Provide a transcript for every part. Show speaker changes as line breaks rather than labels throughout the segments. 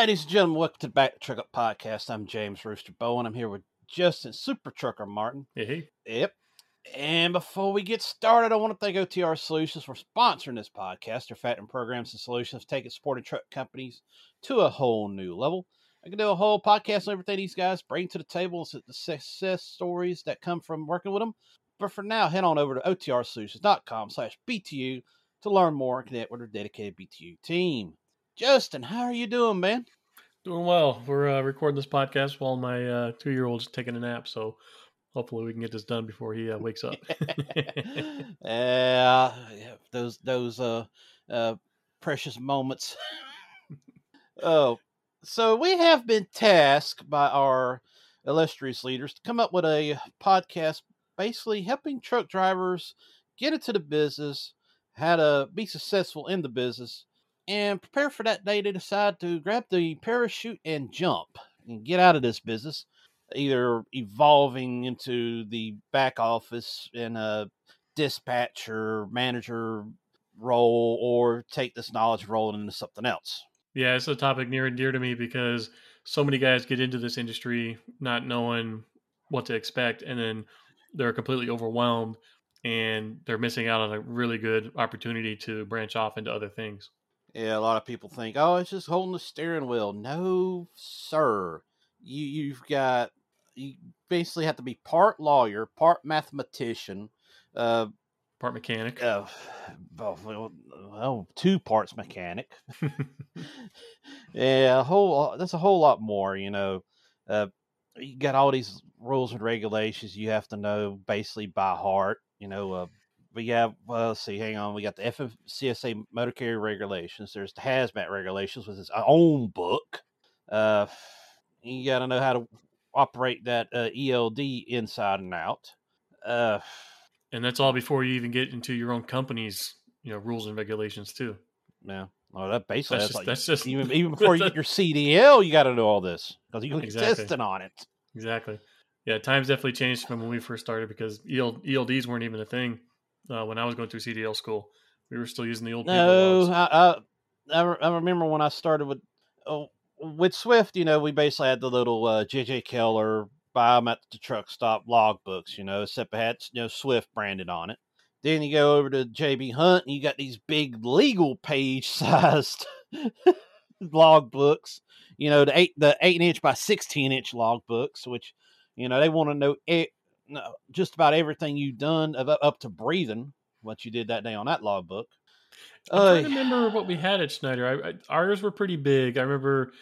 Ladies and gentlemen, welcome to the Back The Truck Up Podcast. I'm James Rooster Bowen. I'm here with Justin Super Trucker Martin.
Hey, hey.
Yep. And before we get started, I want to thank OTR Solutions for sponsoring this podcast. Their fat and programs and solutions taking supporting truck companies to a whole new level. I can do a whole podcast on everything these guys bring to the table, the success stories that come from working with them. But for now, head on over to otrsolutions.com slash BTU to learn more and connect with our dedicated BTU team. Justin, how are you doing, man?
Doing well. We're uh, recording this podcast while my uh, two year old's taking a nap. So hopefully we can get this done before he uh, wakes up.
yeah, those those uh, uh, precious moments. oh, so we have been tasked by our illustrious leaders to come up with a podcast basically helping truck drivers get into the business, how to be successful in the business, and prepare for that day, they decide to grab the parachute and jump and get out of this business, either evolving into the back office in a dispatcher manager role or take this knowledge role into something else.
Yeah, it's a topic near and dear to me because so many guys get into this industry not knowing what to expect and then they're completely overwhelmed and they're missing out on a really good opportunity to branch off into other things.
Yeah, a lot of people think, oh, it's just holding the steering wheel. No, sir. You you've got you basically have to be part lawyer, part mathematician, uh,
part mechanic.
Uh, well, well, two parts mechanic. yeah, a whole that's a whole lot more. You know, uh, you got all these rules and regulations you have to know basically by heart. You know, uh, we have well let's see hang on we got the FMCSA motor carrier regulations there's the hazmat regulations with its own book uh you got to know how to operate that uh, eld inside and out uh
and that's all before you even get into your own company's you know rules and regulations too
yeah Oh, that basically
that's,
that's,
just,
like
that's just
even even before you get your CDL, you got to know all this because you're
Exactly.
testing on it.
exactly yeah times definitely changed from when we first started because EL, elds weren't even a thing uh, when i was going through cdl school we were still using the old
No. I, I I remember when I started with oh, with Swift. You know, we basically had the little uh, JJ Keller buy 'em at the truck stop logbooks. You know, except it had you know Swift branded on it. Then you go over to JB Hunt, and you got these big legal page sized logbooks. You know, the eight the eight inch by sixteen inch logbooks, which you know they want to know no, just about everything you've done up to breathing. What you did that day on that logbook.
I'm trying
Uh,
to remember what we had at Schneider. I, I, ours were pretty big. I remember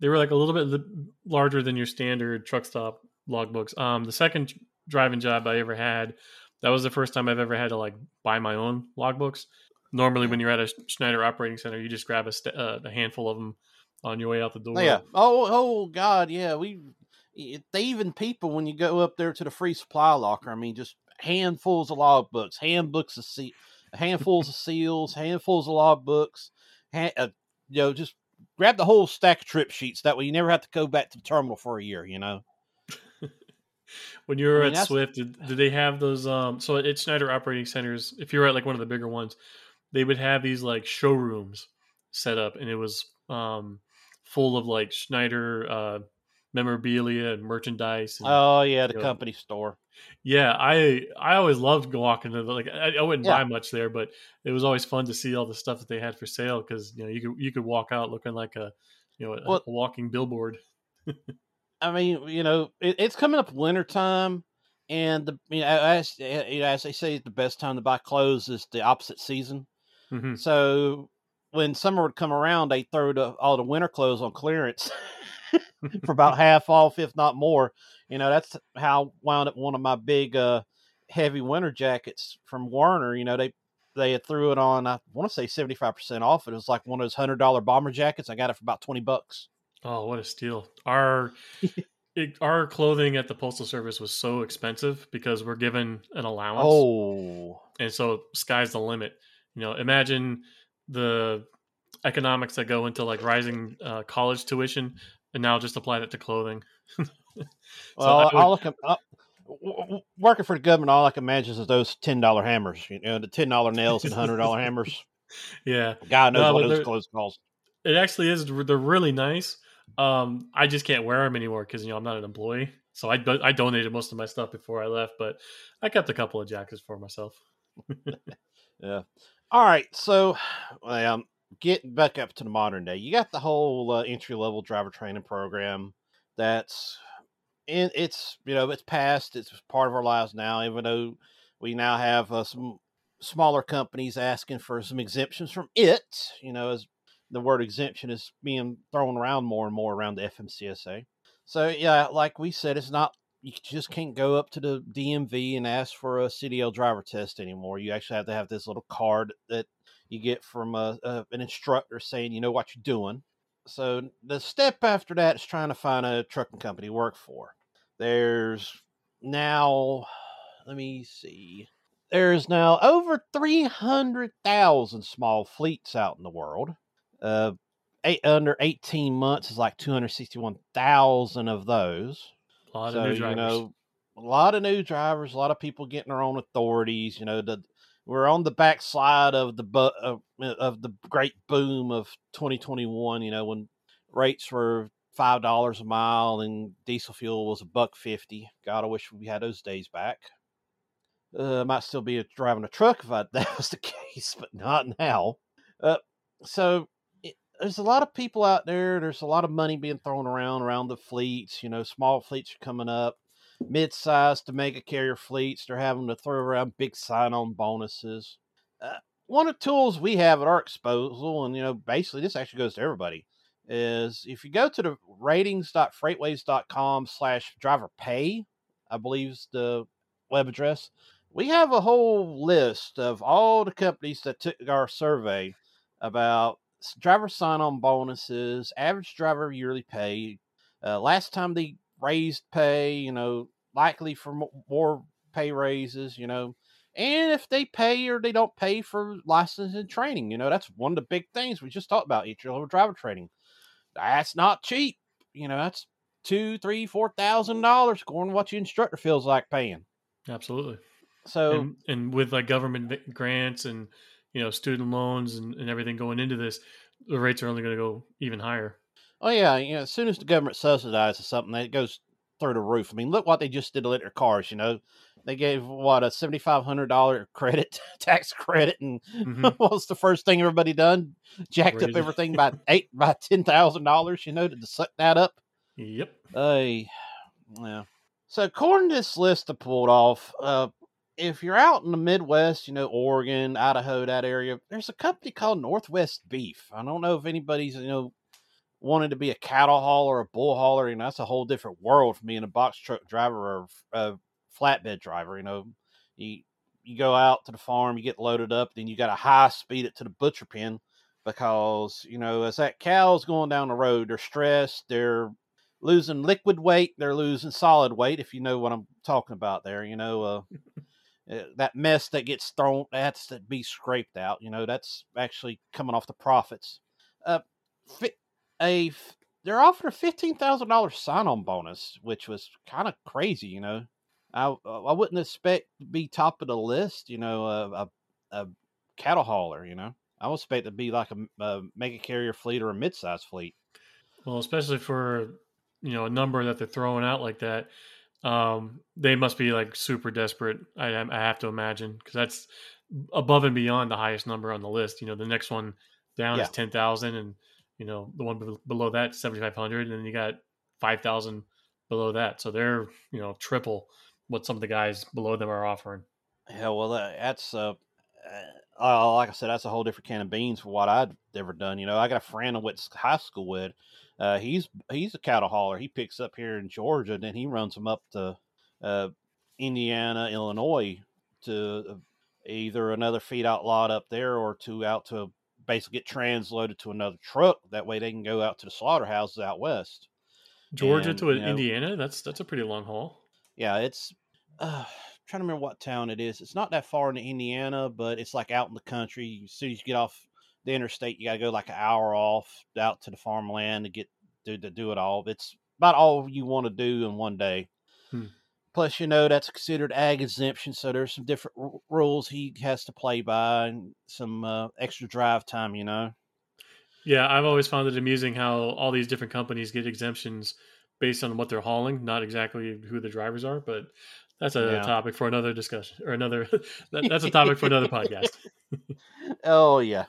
they were like a little bit larger than your standard truck stop logbooks. Um, the second driving job I ever had, that was the first time I've ever had to like buy my own logbooks. Normally, when you're at a Schneider operating center, you just grab a, st- uh, a handful of them on your way out the door.
Oh, yeah. Oh, oh God, yeah. We it- they even people when you go up there to the free supply locker. I mean, just handfuls of logbooks, handbooks of se- handfuls of seals, handfuls of logbooks. Ha- uh, you know, just grab the whole stack of trip sheets. That way, you never have to go back to the terminal for a year. You know.
When you were
I mean,
at Swift, did, did they have those? Um, so at Schneider operating centers, if you were at like one of the bigger ones, they would have these like showrooms set up, and it was um, full of like Schneider uh, memorabilia and merchandise. And,
Oh yeah, the
you know,
company store.
yeah, I I always loved walking to the, like I, I wouldn't
Yeah.
buy much there, but it was always fun to see all the stuff that they had for sale because you know you could you could walk out looking like a you know a,
Well-
a walking billboard.
I mean, you know, it, it's coming up winter time, and the you know, as you know, as they say, the best time to buy clothes is the opposite season.
Mhm.
So when summer would come around, they throw the, all the winter clothes on clearance for about half off, if not more. You know, that's how I wound up one of my big uh, heavy winter jackets from Werner. You know, they they had threw it on. I want to say seventy five percent off. It was like one of those hundred dollar bomber jackets. I got it for about twenty bucks.
Oh, what a steal! Our it, our clothing at the postal service was so expensive because we're given an allowance,
Oh,
and so sky's the limit. You know, imagine the economics that go into like rising uh, college tuition, and now just apply that to clothing. So
well,
would-
all I can, uh, working for the government, all I can imagine is those ten dollar hammers. You know, the ten dollar nails and hundred dollar hammers.
yeah,
God knows
No,
what those clothes cost.
It actually is. They're really nice. Um, I just can't wear them anymore because you know I'm not an employee. So I I donated most of my stuff before I left, but I kept a couple of jackets for myself.
yeah. All right. So, I um, getting back up to the modern day, you got the whole uh, entry level driver training program. That's in it's you know it's past. It's part of our lives now. Even though we now have uh, some smaller companies asking for some exemptions from it. You know, as the word exemption is being thrown around more and more around the FMCSA. So yeah, like we said, it's not you just can't go up to the DMV and ask for a CDL driver test anymore. You actually have to have this little card that you get from a, a, an instructor saying you know what you're doing. So the step after that is trying to find a trucking company to work for. There's now, let me see, there's now over 300,000 small fleets out in the world. Uh, eight, under 18 months is like 261,000 of those.
A lot so, of new drivers. You know,
a lot of new drivers, a lot of people getting their own authorities. You know, the, we're on the backside of the of, of the great boom of 2021. You know, when rates were five dollars a mile and diesel fuel was a buck fifty. God, I wish we had those days back. Uh, I might still be driving a truck if I, that was the case, but not now. Uh, so there's a lot of people out there. There's a lot of money being thrown around around the fleets. You know, small fleets are coming up, mid-sized to mega carrier fleets. They're having to throw around big sign-on bonuses. Uh, one of the tools we have at our disposal, and you know, basically this actually goes to everybody, is if you go to the ratings.freightwaves.com slash driver pay, I believe is the web address we have a whole list of all the companies that took our survey about driver sign on bonuses, average driver yearly pay, uh, last time they raised pay, you know, likely for more pay raises, you know, and if they pay or they don't pay for license and training, you know, that's one of the big things we just talked about entry level driver training. That's not cheap, you know, that's two, three, four thousand dollars according to what your instructor feels like paying.
Absolutely.
So
and, and, with like government grants and you know student loans and, and everything going into this, the rates are only going to go even higher.
Oh yeah, you know, as soon as the government subsidizes something, it goes through the roof. I mean, look what they just did to electric cars. You know, they gave what a seventy five hundred dollar credit tax credit, and mm-hmm. what was the first thing everybody done? Jacked up everything by eight by ten thousand dollars. You know, to suck that up.
Yep.
Hey, uh, yeah. So according to this list I pulled off, uh, if you're out in the Midwest, you know, Oregon, Idaho, that area, there's a company called Northwest Beef. I don't know if anybody's, you know, wanted to be a cattle hauler or a bull hauler. You know, that's a whole different world from being a box truck driver or a flatbed driver. You know, you you go out to the farm, you get loaded up, then you got to high speed it to the butcher pen because you know as that cow's going down the road, they're stressed, they're losing liquid weight, they're losing solid weight. If you know what I'm talking about there, you know. Uh, that mess that gets thrown that's to be scraped out. You know, that's actually coming off the profits. Uh, a they're offering a fifteen thousand dollars sign on bonus, which was kind of crazy. You know, I uh, I wouldn't expect to be top of the list. You know, a, a, a cattle hauler. You know, I would expect to be like a, a mega carrier fleet or a mid sized fleet.
Well, especially for you know a number that they're throwing out like that um, they must be like super desperate. I, I have to imagine because that's above and beyond the highest number on the list. You know, the next one down yeah. is ten thousand, and you know the one below that seventy five hundred, and then you got five thousand below that. So they're you know triple what some of the guys below them are offering.
Yeah, well, that's uh, uh, like I said, that's a whole different can of beans for what I'd ever done. You know, I got a friend I went to high school with uh, he's he's a cattle hauler. He picks up here in Georgia, and then he runs them up to uh, Indiana, Illinois, to uh, either another feed out lot up there or to out to basically get transloaded to another truck. That way they can go out to the slaughterhouses out west.
Georgia and, to you know, Indiana. That's that's a pretty long haul.
Yeah, it's. Uh, trying to remember what town it is. It's not that far into Indiana, but it's like out in the country. As soon as you get off the interstate, you got to go like an hour off out to the farmland to get to, to do it all. It's about all you want to do in one day. Hmm. Plus, you know, that's considered ag exemption, so there's some different r- rules he has to play by and some uh, extra drive time, you know.
Yeah, I've always found it amusing how all these different companies get exemptions based on what they're hauling, not exactly who the drivers are. But that's a
Yeah.
topic for another discussion or another. that, that's a topic for another podcast.
Oh yeah.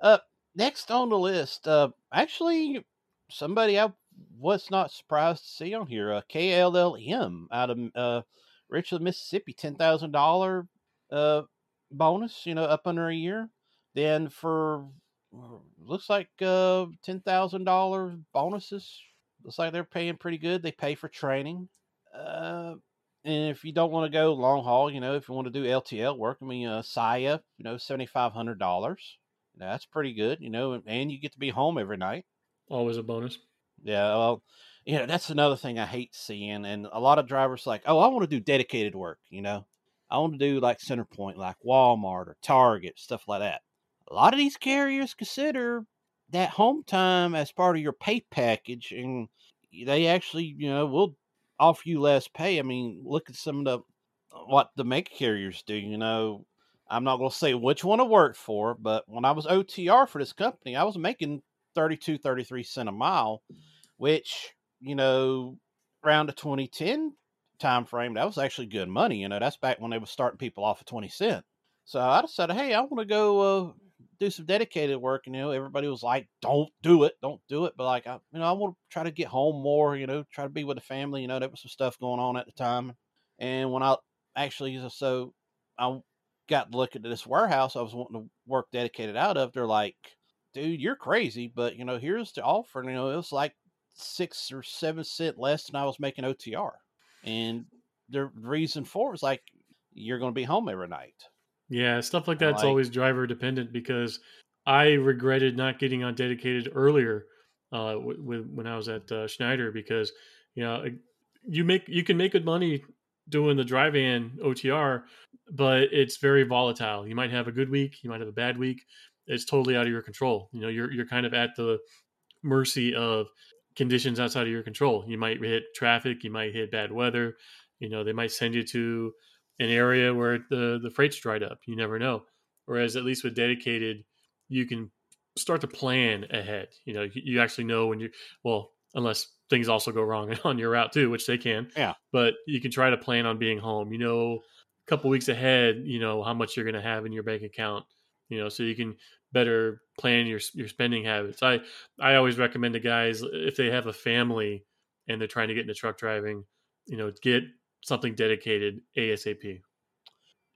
Uh, next on the list, uh, actually, somebody I was not surprised to see on here, uh, KLLM out of uh, Richland, Mississippi, ten thousand dollar uh bonus. You know, up under a year. Then for uh, looks like uh ten thousand dollar bonuses. Looks like they're paying pretty good. They pay for training. Uh, and if you don't want to go long haul, you know, if you want to do LTL work, I mean, uh, Saia, you know, seventy five hundred dollars. That's pretty good, you know, and- you get to be home every night.
Always a bonus.
Yeah, well, you know, that's another thing I hate seeing, and a lot of drivers like, oh, I want to do dedicated work, you know, I want to do like Center Point, like Walmart or Target, stuff like that. A lot of these carriers consider that home time as part of your pay package, and they actually, you know, will offer you less pay. I mean, look at some of the what the mega carriers do. You know, I'm not going to say which one I worked for, but when I was OTR for this company, I was making 32, 33 cent a mile, which, you know, around the 2010 time frame, that was actually good money. You know, that's back when they were starting people off at 20 cent. So I decided, hey, I want to go uh, do some dedicated work. And, you know, everybody was like, don't do it, don't do it. But like, I, you know, I want to try to get home more, you know, try to be with the family. You know, there was some stuff going on at the time. And when I actually, so I got to look at this warehouse I was wanting to work dedicated out of, they're like, dude, you're crazy. But, you know, here's the offer. And, you know, it was like six or seven cent less than I was making OTR. And the reason for it was like, you're going to be home every night.
Yeah, stuff like that's
Like-
always driver dependent because I regretted not getting on dedicated earlier uh, w- w- when I was at uh, Schneider because you know you make you can make good money doing the drive in OTR, but it's very volatile. You might have a good week, you might have a bad week. It's totally out of your control. You know, you're you're kind of at the mercy of conditions outside of your control. You might hit traffic, you might hit bad weather. You know, they might send you to an area where the the freight's dried up. You never know. Whereas at least with dedicated, you can start to plan ahead. You know, you actually know when you well, unless things also go wrong on your route too, which they can.
Yeah.
But you can try to plan on being home. You know, a couple weeks ahead. You know how much you're going to have in your bank account. You know, so you can better plan your your spending habits. I I always recommend to guys if they have a family and they're trying to get into truck driving, you know, get something dedicated ASAP.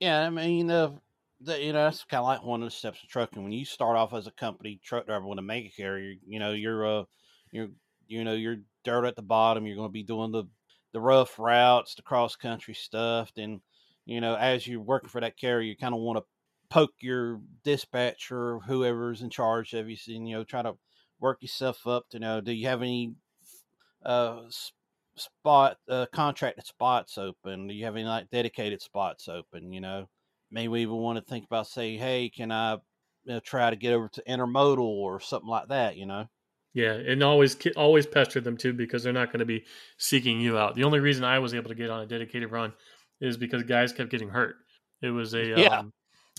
Yeah, I mean, uh, the, you know, that's kind of like one of the steps of trucking. When you start off as a company truck driver with a mega carrier, you know, you're, uh, you're, you know, you're dirt at the bottom. You're going to be doing the, the rough routes, the cross country stuff. Then, you know, as you're working for that carrier, you kind of want to poke your dispatcher, whoever's in charge of you, and you know, try to work yourself up to know, do you have any, uh, spot uh, contracted spots open? Do you have any like dedicated spots open? You know, maybe we even want to think about say, hey, can I you know, try to get over to intermodal or something like that? You know,
Yeah, and always always pester them too because they're not going to be seeking you out. The only reason I was able to get on a dedicated run is because guys kept getting hurt. It was a
Yeah.
um,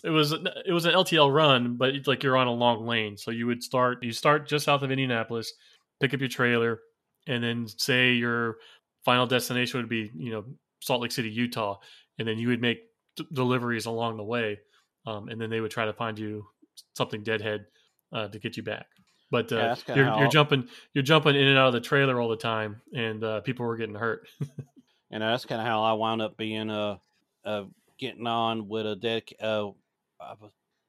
it was it was an LTL run, but it's like you're on a long lane. So you would start you start just south of Indianapolis, pick up your trailer, and then say your final destination would be you know Salt Lake City, Utah, and then you would make d- deliveries along the way, um, and then they would try to find you something deadhead uh, to get you back. But uh,
Yeah,
you're, you're jumping you're jumping in and out of the trailer all the time, and uh, people were getting hurt.
and that's kind of how I wound up being uh, uh getting on with a dedic. Uh,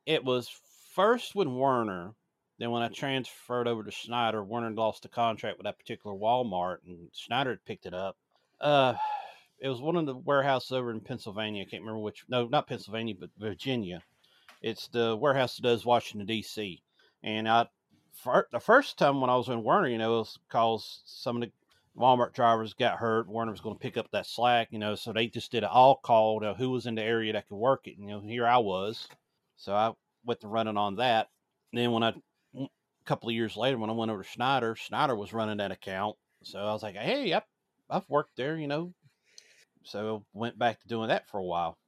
it was first with Werner. Then when I transferred over to Schneider, Werner lost the contract with that particular Walmart, and Schneider had picked it up. Uh, it was one of the warehouses over in Pennsylvania. I can't remember which. No, not Pennsylvania, but Virginia. It's the warehouse that does Washington D.C. And I, fir- the first time when I was in Werner, you know, it was because some of the Walmart drivers got hurt. Werner was going to pick up that slack, you know, so they just did an all call to who was in the area that could work it. You know, here I was, so I went to running on that. And then when I, a couple of years later, when I went over to Schneider, Schneider was running that account, so I was like, hey, I've, I've worked there, you know, so I went back to doing that for a while.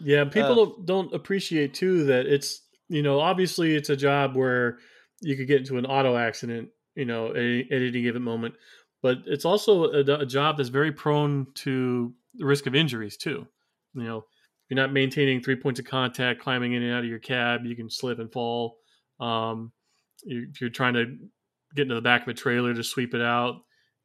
Yeah, people
Uh,
don't appreciate too that it's you know obviously it's a job where you could get into an auto accident, you know, at, any given moment. But it's also a, a, job that's very prone to the risk of injuries too. You know, if you're not maintaining three points of contact, climbing in and out of your cab, you can slip and fall. Um, if you're trying to get into the back of a trailer to sweep it out,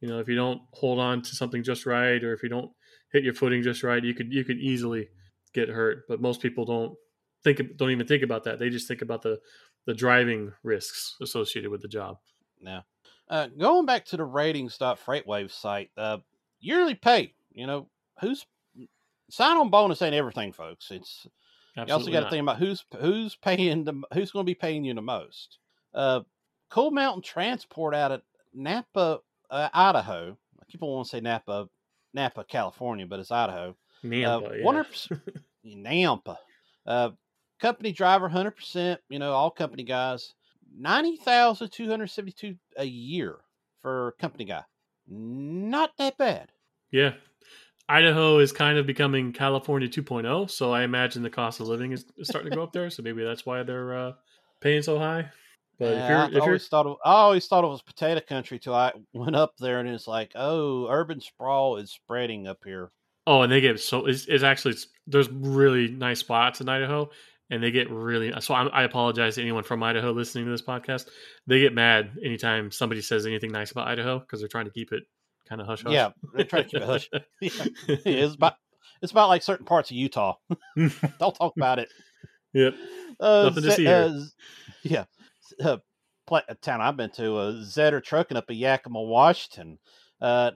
you know, if you don't hold on to something just right, or if you don't hit your footing just right, you could you could easily get hurt. But most people don't think don't even think about that. They just think about the the driving risks associated with the job.
Now, uh, going back to the ratings.freightwave site, uh, yearly pay. You know, who's sign on bonus ain't everything, folks. It's Absolutely you also got to think about who's who's paying the who's going to be paying you the most. Uh, Cool Mountain Transport out of Napa, uh, Idaho. I keep on wanting to say Napa, Napa, California, but it's Idaho.
Nampa, uh,
yeah. Nampa. Company driver, hundred percent. You know, all company guys. Ninety thousand two hundred seventy-two a year for company guy. Not that bad.
Yeah, Idaho is kind of becoming California 2.0, so I imagine the cost of living is starting to go up there. So maybe that's why they're uh, paying so high.
But yeah, if you're, I if always thought of, I always thought it was potato country till I went up there and it's like, oh, urban sprawl is spreading up here.
Oh, and they get so it's, it's actually it's, there's really nice spots in Idaho, and they get really. So I, I apologize to anyone from Idaho listening to this podcast. They get mad anytime somebody says anything nice about Idaho because they're trying to keep it kind of hush hush.
Yeah, they're trying to keep it hush. yeah. it's about it's about like certain parts of Utah. Don't talk about it.
Yep. Uh, Nothing to see.
Uh, yeah uh, town I've been to, uh, Zetter Trucking up in Yakima, Washington. Uh,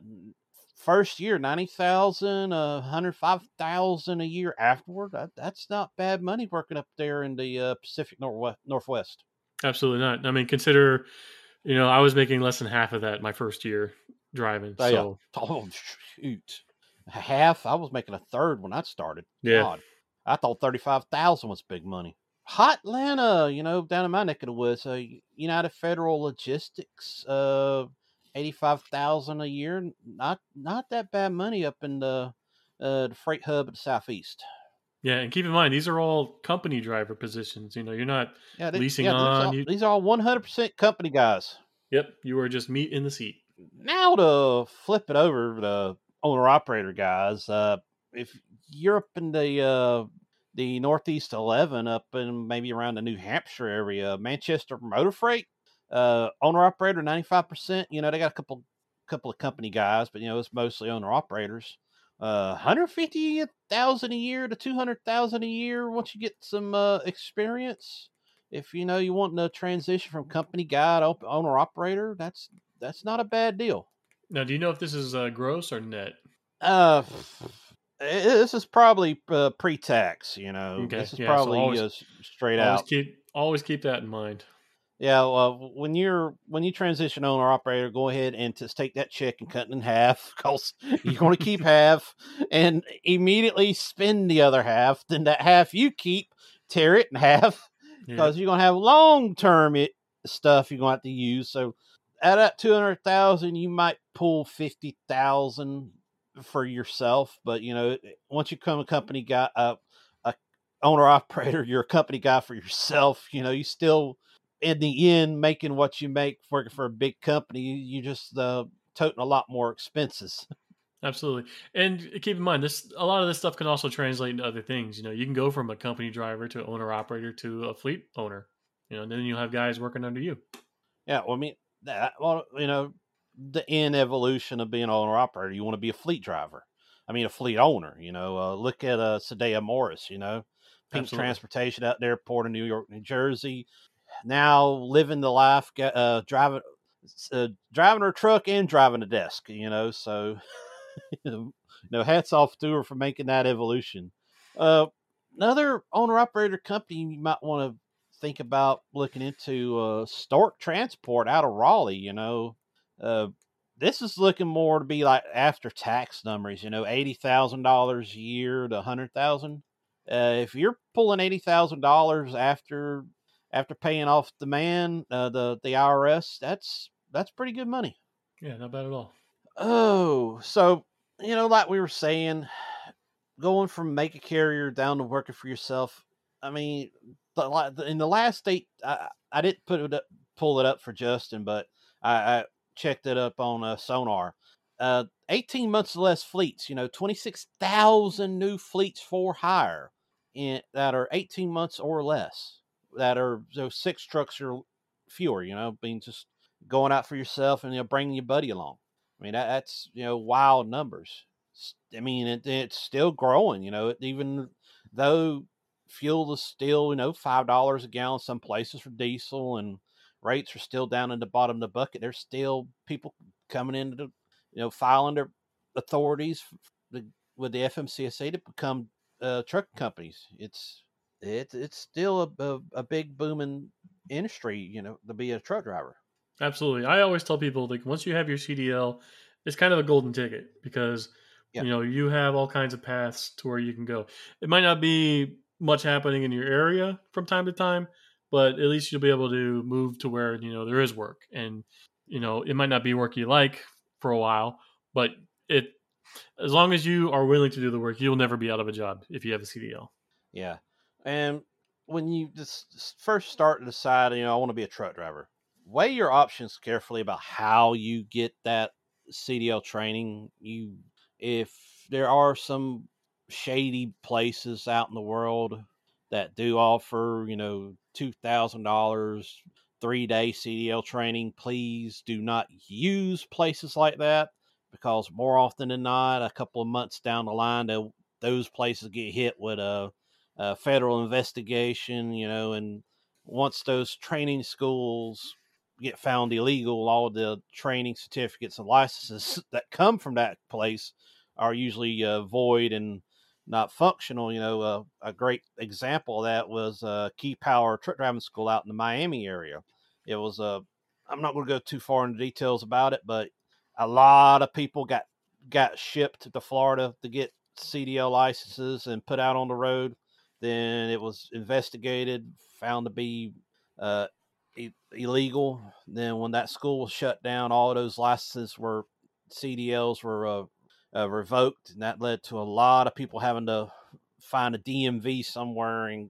first year, 90,000, uh, 105,000 a year afterward. That, that's not bad money working up there in the uh, Pacific Northwest, Northwest.
Absolutely not. I mean, consider, you know, I was making less than half of that my first year driving. Oh, so,
yeah. oh shoot. Half? I was making a third when I started.
Yeah. God.
I thought 35,000 was big money. Hot Atlanta, you know, down in my neck of the woods. Uh, United Federal Logistics, uh, eighty-five thousand a year. Not not that bad money up in the uh, the freight hub of the southeast.
Yeah, and keep in mind these are all company driver positions. You know, you're not yeah, they, leasing yeah, on.
All, you... These are all one hundred percent company guys.
Yep, you are just meat in the seat.
Now to flip it over to owner operator guys. Uh, if you're up in the uh, the Northeast 11 up in maybe around the New Hampshire area. Manchester Motor Freight, uh, owner operator, 95%. You know, they got a couple couple of company guys, but you know, it's mostly owner operators. Uh, 150,000 a year to 200,000 a year once you get some uh, experience. If you know you want to transition from company guy to owner operator, that's that's not a bad deal.
Now, do you know if this is uh, gross or net?
Uh, this is probably uh, pre-tax. You know, okay. this is yeah, probably so always, uh, straight
always
out.
Keep always keep that in mind.
Yeah, well, when you're when you transition owner operator, go ahead and just take that check and cut it in half because you're going to keep half and immediately spend the other half. Then that half you keep, tear it in half because yeah. you're going to have long term it stuff you're going to have to use. So at that two hundred thousand, you might pull fifty thousand for yourself, but you know, once you become a company guy, uh, a owner operator, you're a company guy for yourself. You know, you still in the end making what you make working for a big company. You just uh, toting a lot more expenses.
Absolutely, and keep in mind this. A lot of this stuff can also translate into other things. You know, you can go from a company driver to owner operator to a fleet owner. You know, and then you'll have guys working under you.
Yeah, well, I mean, that well, you know, the in evolution of being an owner operator. You want to be a fleet driver. I mean, a fleet owner. You know, uh, look at uh, Sadea Morris. You know, Pink Absolutely. Transportation out there, Port of New York, New Jersey. Now living the life, uh, driving, uh, driving her truck and driving a desk. You know, so you know, hats off to her for making that evolution. Uh, another owner operator company you might want to think about looking into uh, Stork Transport out of Raleigh. You know, uh, this is looking more to be like after tax numbers, you know, eighty thousand dollars a year to hundred thousand. Uh, if you're pulling eighty thousand dollars after after paying off the man, uh, the the IRS, that's that's pretty good money.
Yeah, not bad at all.
Oh, so you know, like we were saying, going from mega carrier down to working for yourself. I mean, the, in the last state, I, I didn't put it up, pull it up for Justin, but I, I checked it up on uh, Sonar. Uh, 18 months or less fleets, you know, 26,000 new fleets for hire in, that are 18 months or less that are those six trucks or fewer, you know, being just going out for yourself and you know, bringing your buddy along. I mean, that, that's, you know, wild numbers. I mean, it, it's still growing, you know, even though fuel is still, you know, $5 a gallon some places for diesel and rates are still down in the bottom of the bucket. There's still people coming into, the, you know, filing their authorities with the FMCSA to become uh, truck companies. It's it's it's still a, a, a big booming industry, you know, to be a truck driver.
Absolutely. I always tell people like once you have your CDL, it's kind of a golden ticket because yeah. you know you have all kinds of paths to where you can go. It might not be much happening in your area from time to time, but at least you'll be able to move to where you know there is work, and you know it might not be work you like for a while, but it as long as you are willing to do the work, you'll never be out of a job if you have a CDL.
Yeah, and when you just first start to decide, you know, I want to be a truck driver, weigh your options carefully about how you get that CDL training. You, if there are some shady places out in the world that do offer, you know, two thousand dollars, three day CDL training, please do not use places like that because more often than not, a couple of months down the line, those places get hit with a uh, federal investigation, you know, and once those training schools get found illegal, all the training certificates and licenses that come from that place are usually uh, void and not functional. You know, uh, a great example of that was uh, Key Power Truck Driving School out in the Miami area. It was a, uh, I'm not going to go too far into details about it, but a lot of people got got shipped to Florida to get CDL licenses and put out on the road then it was investigated, found to be uh, illegal. Then when that school was shut down, all those licenses were CDLs were uh, uh, revoked, and that led to a lot of people having to find a DMV somewhere and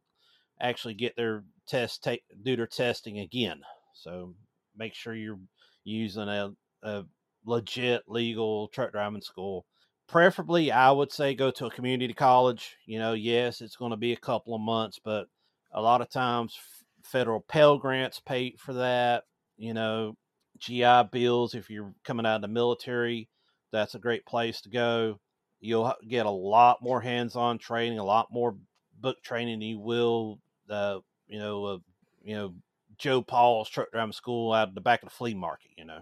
actually get their test take do their testing again. So make sure you're using a, a legit legal truck driving school preferably i would say go to a community college you know yes it's going to be a couple of months but a lot of times federal pell grants pay for that you know gi bills if you're coming out of the military that's a great place to go. You'll get a lot more hands-on training a lot more book training you will uh, you know uh, you know joe paul's truck driving school out of the back of the flea market you know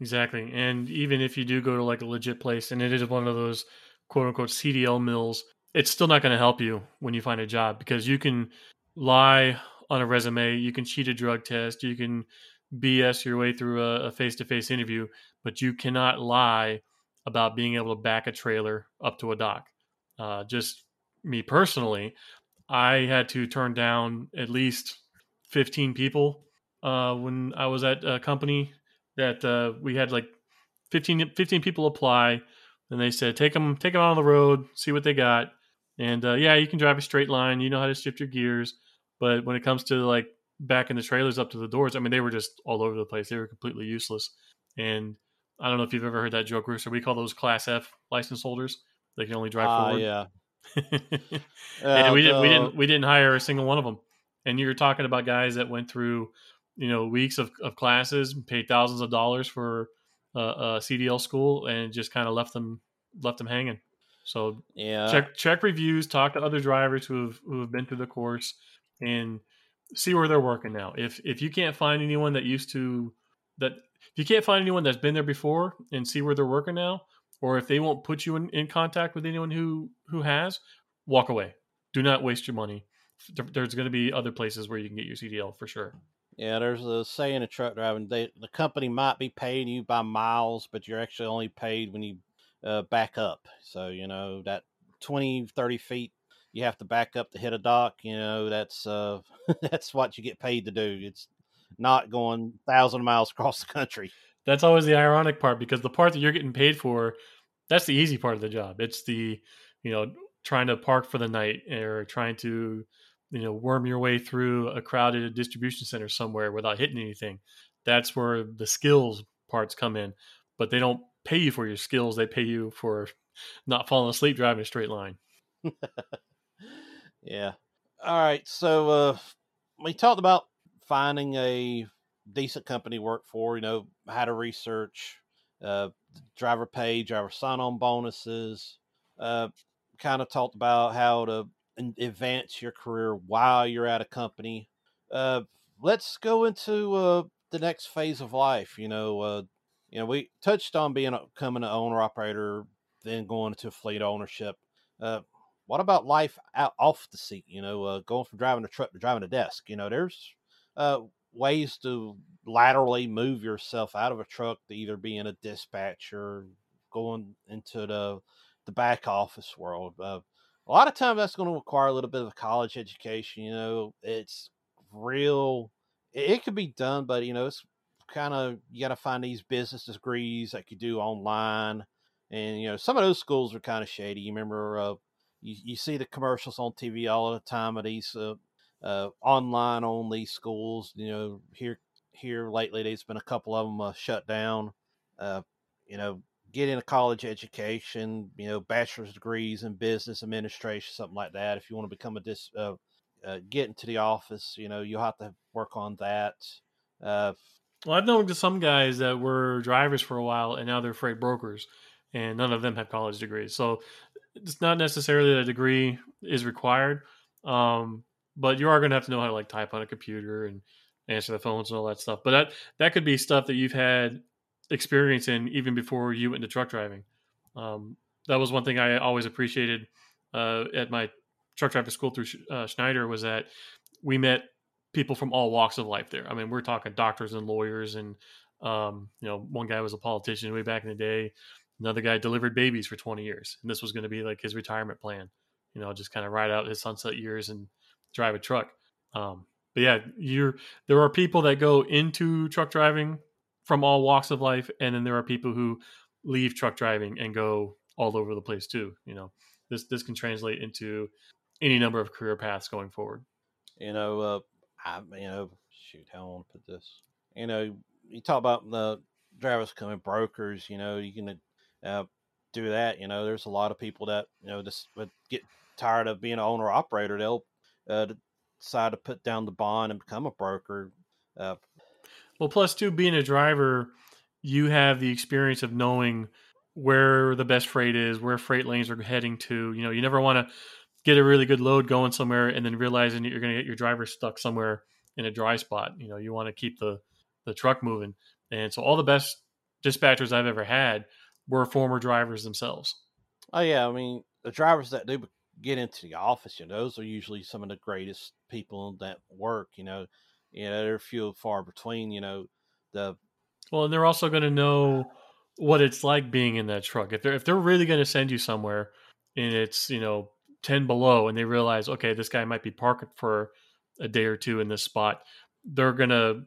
Exactly. And even if you do go to like a legit place and it is one of those quote unquote CDL mills, it's still not going to help you when you find a job because you can lie on a resume, you can cheat a drug test, you can BS your way through a face to face interview, but you cannot lie about being able to back a trailer up to a dock. Uh, just me personally, I had to turn down at least 15 people uh, when I was at a company that uh, we had like 15, 15 people apply, and they said take them take them out on the road, see what they got, and uh, yeah, you can drive a straight line, you know how to shift your gears, but when it comes to like backing the trailers up to the doors, I mean they were just all over the place. They were completely useless, and I don't know if you've ever heard that joke, Rooster. We call those Class F license holders. They can only drive uh, forward.
Yeah.
and we didn't we didn't we didn't hire a single one of them. And you're talking about guys that went through you know weeks of, of classes, paid thousands of dollars for a, a CDL school, and just kind of left them left them hanging. So
yeah,
check check reviews, talk to other drivers who have who have been through the course, and see where they're working now. If if you can't find anyone that used to that if you can't find anyone that's been there before and see where they're working now, or if they won't put you in, in contact with anyone who who has, walk away. Do not waste your money. There's going to be other places where you can get your CDL for sure.
Yeah, there's a saying in truck driving. They, the company might be paying you by miles, but you're actually only paid when you uh, back up. So, you know, that 20, 30 feet you have to back up to hit a dock, you know, that's uh, that's what you get paid to do. It's not going thousand miles across the country.
That's always the ironic part because the part that you're getting paid for, that's the easy part of the job. It's the, you know, trying to park for the night or trying to you know worm your way through a crowded distribution center somewhere without hitting anything. That's where the skills parts come in, but they don't pay you for your skills. They pay you for not falling asleep driving a straight line.
yeah. All right. So uh, we talked about finding a decent company to work for. You know how to research, uh, driver pay, driver sign-on bonuses. Uh, kind of talked about how to advance your career while you're at a company. Uh, let's go into uh, the next phase of life. You know, uh, you know, we touched on being a, becoming an owner operator, then going into fleet ownership. Uh, what about life out off the seat? You know, uh, going from driving a truck to driving a desk. You know, there's uh, ways to laterally move yourself out of a truck to either being a dispatcher, going into the the back office world. Uh, a lot of times that's going to require a little bit of a college education. You know, it's real. It, it could be done, but you know, it's kind of you got to find these business degrees that you do online, and you know, some of those schools are kind of shady. You remember, uh, you you see the commercials on TV all the time of these uh, uh, online only schools. You know, here here lately, there's been a couple of them uh, shut down. Uh, you know, getting a college education, you know, bachelor's degrees in business administration, something like that. If you want to become a dis, uh, uh, get into the office, you know, you'll have to work on that. Uh,
well, I've known some guys that were drivers for a while and now they're freight brokers, and none of them have college degrees. So it's not necessarily that a degree is required, um, but you are going to have to know how to like type on a computer and answer the phones and all that stuff. But that that could be stuff that you've had experience in even before you went into truck driving. Um, that was one thing I always appreciated uh, at my truck driver school through uh, Schneider was that we met people from all walks of life there. I mean, we're talking doctors and lawyers, and um, you know, one guy was a politician way back in the day. Another guy delivered babies for 20 years, and this was going to be like his retirement plan. You know, just kind of ride out his sunset years and drive a truck. Um, but yeah, you're there are people that go into truck driving from all walks of life, and then there are people who leave truck driving and go all over the place too. You know, this this can translate into any number of career paths going forward.
You know, uh, I you know, shoot, how to put this. You know, you talk about the drivers coming brokers. You know, you can uh, do that. You know, there's a lot of people that you know just would get tired of being an owner operator. They'll uh, decide to put down the bond and become a broker. Uh,
well, plus two, being a driver, you have the experience of knowing where the best freight is, where freight lanes are heading to. You know, you never want to get a really good load going somewhere and then realizing that you're going to get your driver stuck somewhere in a dry spot. You know, you want to keep the the truck moving. And so all the best dispatchers I've ever had were former drivers themselves.
Oh yeah, I mean the drivers that do get into the office, you know, those are usually some of the greatest people that work. You know, you know, they're few far between. You know, the
well, and they're also going to know what it's like being in that truck. If they're if they're really going to send you somewhere and it's you know ten below, and they realize okay, this guy might be parked for a day or two in this spot, they're gonna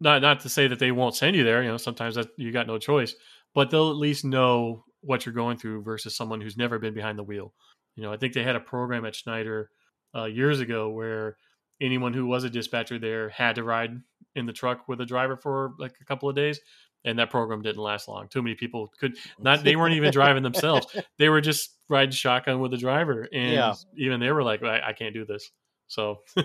not not to say that they won't send you there. You know, sometimes that you got no choice, but they'll at least know what you're going through versus someone who's never been behind the wheel. You know, I think they had a program at Schneider uh, years ago where anyone who was a dispatcher there had to ride in the truck with a driver for like a couple of days and that program didn't last long. Too many people could not they weren't even driving themselves. They were just riding shotgun with the driver and yeah. even they were like I, I can't do this. So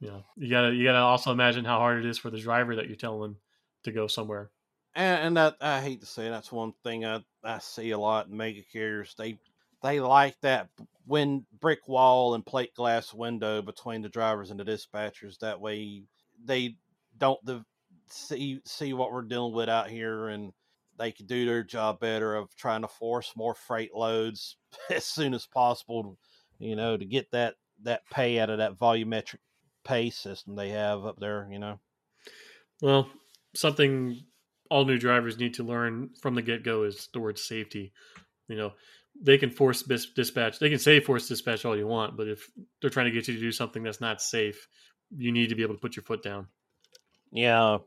yeah you gotta you gotta also imagine how hard it is for the driver that you're telling to go somewhere.
And, and that i hate to say that's one thing i i see a lot in mega carriers. They they like that when brick wall and plate glass window between the drivers and the dispatchers. That way, they don't the, see see what we're dealing with out here, and they can do their job better of trying to force more freight loads as soon as possible. You know, to get that that pay out of that volumetric pay system they have up there. You know.
Well, something all new drivers need to learn from the get go is the word safety. You know, they can force dispatch. They can say force dispatch all you want, but if they're trying to get you to do something that's not safe, you need to be able to put your foot down.
Yeah,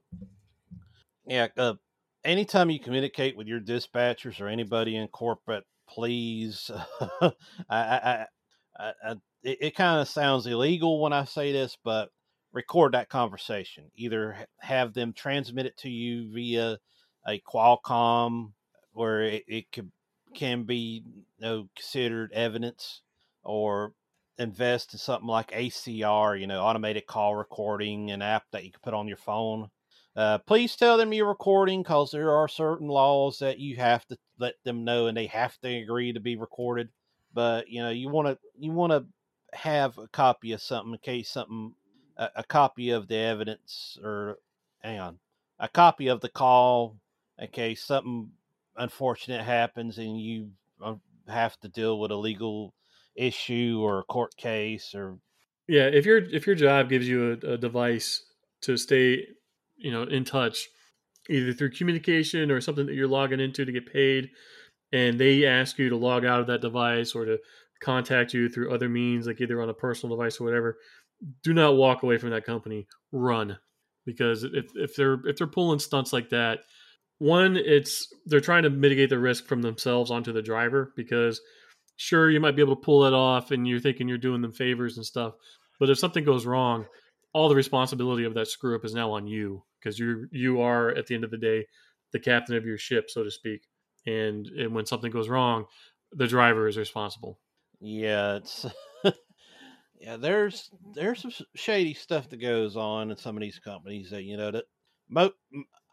yeah. Uh, anytime you communicate with your dispatchers or anybody in corporate, please, I, I, I, I, it, it kind of sounds illegal when I say this, but record that conversation. Either have them transmit it to you via a Qualcomm, where it, it could can be you know, considered evidence, or invest in something like ACR, you know, automated call recording, an app that you can put on your phone. Uh, please tell them you're recording because there are certain laws that you have to let them know and they have to agree to be recorded. But you know, you want to you want to have a copy of something in case something a, a, copy of the evidence or hang on a copy of the call in case something unfortunate happens and you uh, have to deal with a legal issue or a court case or
yeah if your if your job gives you a, a device to stay you know in touch either through communication or something that you're logging into to get paid and they ask you to log out of that device or to contact you through other means like either on a personal device or whatever do not walk away from that company. Run. Because if, if they're if they're pulling stunts like that one it's they're trying to mitigate the risk from themselves onto the driver because sure you might be able to pull it off and you're thinking you're doing them favors and stuff but if something goes wrong all the responsibility of that screw up is now on you because you you are at the end of the day the captain of your ship so to speak and and when something goes wrong the driver is responsible.
Yeah it's yeah there's there's some shady stuff that goes on in some of these companies that you know that mo-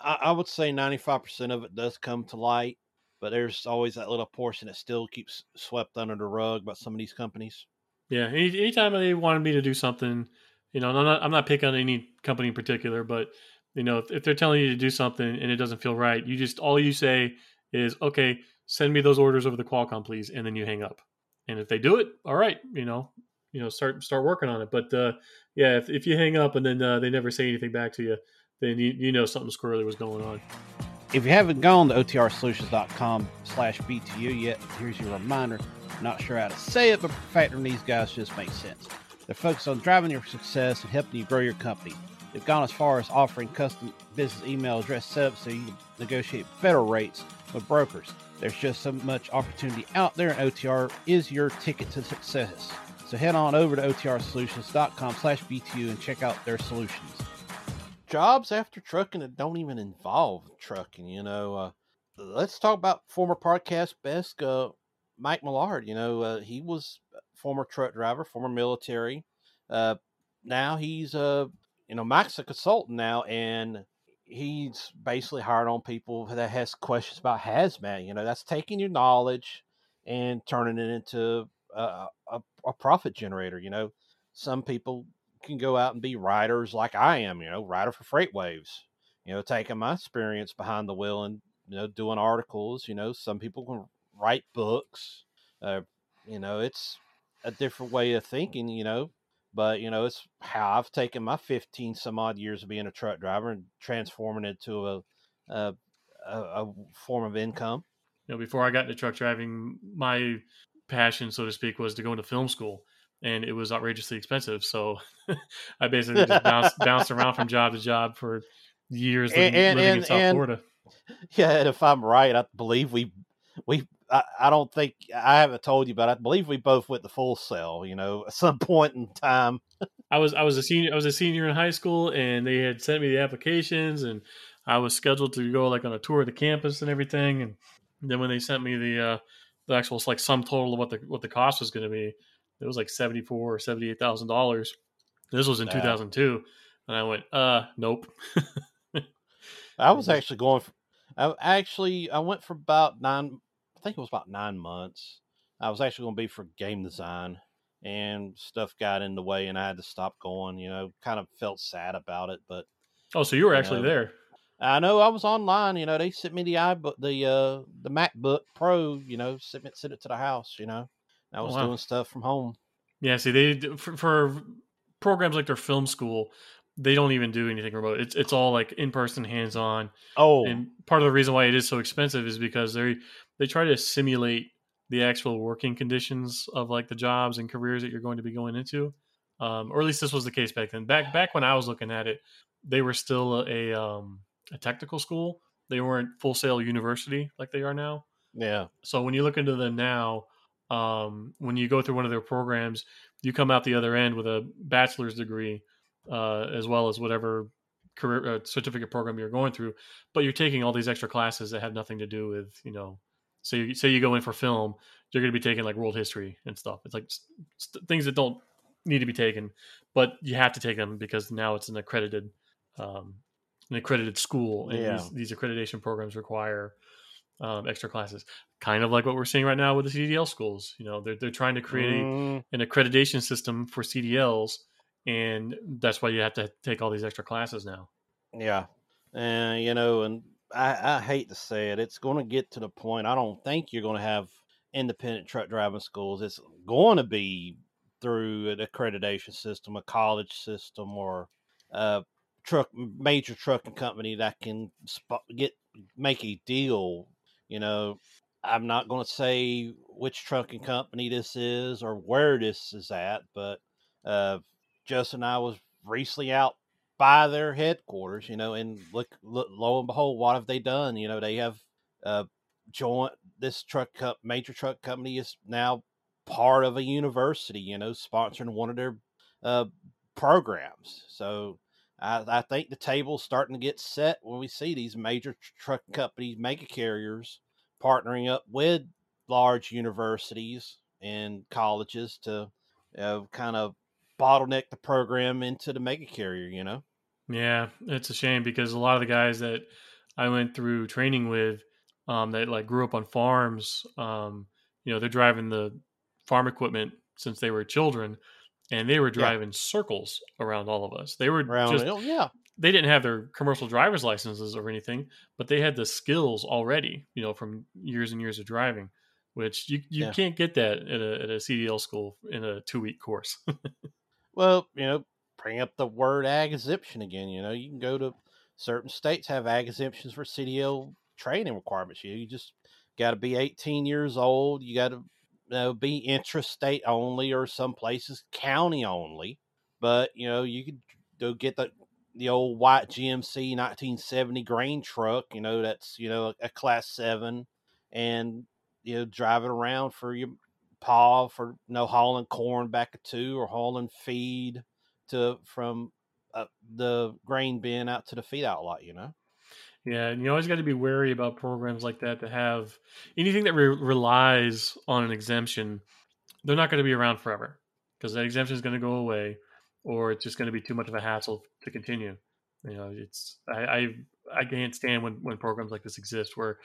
I, I would say 95% of it does come to light but there's always that little portion that still keeps swept under the rug by some of these companies.
Yeah, any, anytime they wanted me to do something, you know, I'm not I'm not picking on any company in particular, but you know, if, if they're telling you to do something and it doesn't feel right, you just all you say is, "Okay, send me those orders over the Qualcomm, please," and then you hang up. And if they do it, all right, you know, you know, start start working on it. But uh, yeah, if, if you hang up and then uh, they never say anything back to you, then you, you know something squirrely was going on.
If you haven't gone to otrsolutions.com slash BTU yet, here's your reminder. Not sure how to say it, but factoring these guys just makes sense. They're focused on driving your success and helping you grow your company. They've gone as far as offering custom business email address setup so you can negotiate better rates with brokers. There's just so much opportunity out there, and OTR is your ticket to success. So head on over to otrsolutions.com slash BTU and check out their solutions jobs after trucking that don't even involve trucking. You know, uh, let's talk about former podcast best uh, Mike Millard. You know, uh, he was former truck driver, former military. Uh, now he's a uh, you know Mike's a consultant now, and he's basically hired on people that has questions about hazmat. You know, that's taking your knowledge and turning it into a, a, a profit generator. You know, some people can go out and be writers like I am, you know, writer for FreightWaves, you know, taking my experience behind the wheel and, you know, doing articles, you know, some people can write books, uh, you know, it's a different way of thinking, you know, but, you know, it's how I've taken my 15 some odd years of being a truck driver and transforming it to a, a, a form of income.
You know, before I got into truck driving, my passion, so to speak, was to go into film school and it was outrageously expensive. So I basically just bounced, bounced around from job to job for years and, living, and, living in South and, Florida.
Yeah, and if I'm right, I believe we we I, I, don't think I haven't told you, but I believe we both went the Full Sail. You know, at some point in time.
I was I was a senior I was a senior in high school, and they had sent me the applications, and I was scheduled to go like on a tour of the campus and everything. And then when they sent me the uh, the actual like sum total of what the what the cost was going to be, it was like seventy four or seventy eight thousand dollars. This was in two thousand two, and I went, uh, nope.
I was actually going. For, I actually I went for about nine. I think it was about nine months. I was actually going to be for game design, and stuff got in the way, and I had to stop going. You know, kind of felt sad about it, but
oh, so you were actually know, there.
I know I was online. You know, they sent me the iBook, the uh, the MacBook Pro. You know, sent it, sent it to the house. You know, I oh, was oh, wow. doing stuff from home.
Yeah, see, they for, for, programs like their film school, they don't even do anything remote. It's it's all like in person, hands on.
Oh,
and part of the reason why it is so expensive is because they they try to simulate the actual working conditions of like the jobs and careers that you're going to be going into. Um, or at least this was the case back then. Back back when I was looking at it, they were still a um, a technical school. They weren't Full Sail university like they are now.
Yeah.
So when you look into them now, um, when you go through one of their programs, you come out the other end with a bachelor's degree, uh, as well as whatever career uh, certificate program you're going through. But you're taking all these extra classes that have nothing to do with, you know, so you, say you go in for film, you're going to be taking like world history and stuff. It's like st- things that don't need to be taken, but you have to take them because now it's an accredited, um, an accredited school, and
Yeah.
these, these accreditation programs require um, extra classes. Kind of like what we're seeing right now with the CDL schools. You know, they're they're trying to create a-
Mm,
an accreditation system for CDLs, and that's why you have to take all these extra classes now.
yeah, and you know, and I, I hate to say it, it's going to get to the point. I don't think you're going to have independent truck driving schools. It's going to be through an accreditation system, a college system, or a truck major trucking company that can spot, get make a deal. You know, I'm not going to say which trucking company this is or where this is at, but uh, Justin and I was recently out by their headquarters, you know, and look, look, lo and behold, what have they done? You know, they have uh, joint this truck major truck company is now part of a university, you know, sponsoring one of their uh, programs. So I, I think the table's starting to get set when we see these major truck companies, mega carriers, partnering up with large universities and colleges to uh, kind of bottleneck the program into the mega carrier, you know?
Yeah, it's a shame because a lot of the guys that I went through training with, um, that like grew up on farms, um, you know, they're driving the farm equipment since they were children, and they were driving circles around all of us. They were
Around,
just
oh, yeah.
they didn't have their commercial driver's licenses or anything, but they had the skills already, you know, from years and years of driving, which you, you
Yeah.
can't get that at a, at a CDL school in a two week course.
Well, you know, bring up the word ag exemption again. You know, you can go to certain states have ag exemptions for CDL training requirements. You, you just got to be 18 years old. You got to know, be intrastate only, or some places county only. But you know, you could go get the the old white GMC 1970 grain truck. You know, that's you know a class seven, and you know drive it around for your paw for you know hauling corn back to or hauling feed to from uh, the grain bin out to the feed outlet. You know.
Yeah, and you always got to be wary about programs like that that have anything that re- relies on an exemption. They're not going to be around forever because that exemption is going to go away, or it's just going to be too much of a hassle to continue. You know, it's I I, I can't stand when, when programs like this exist where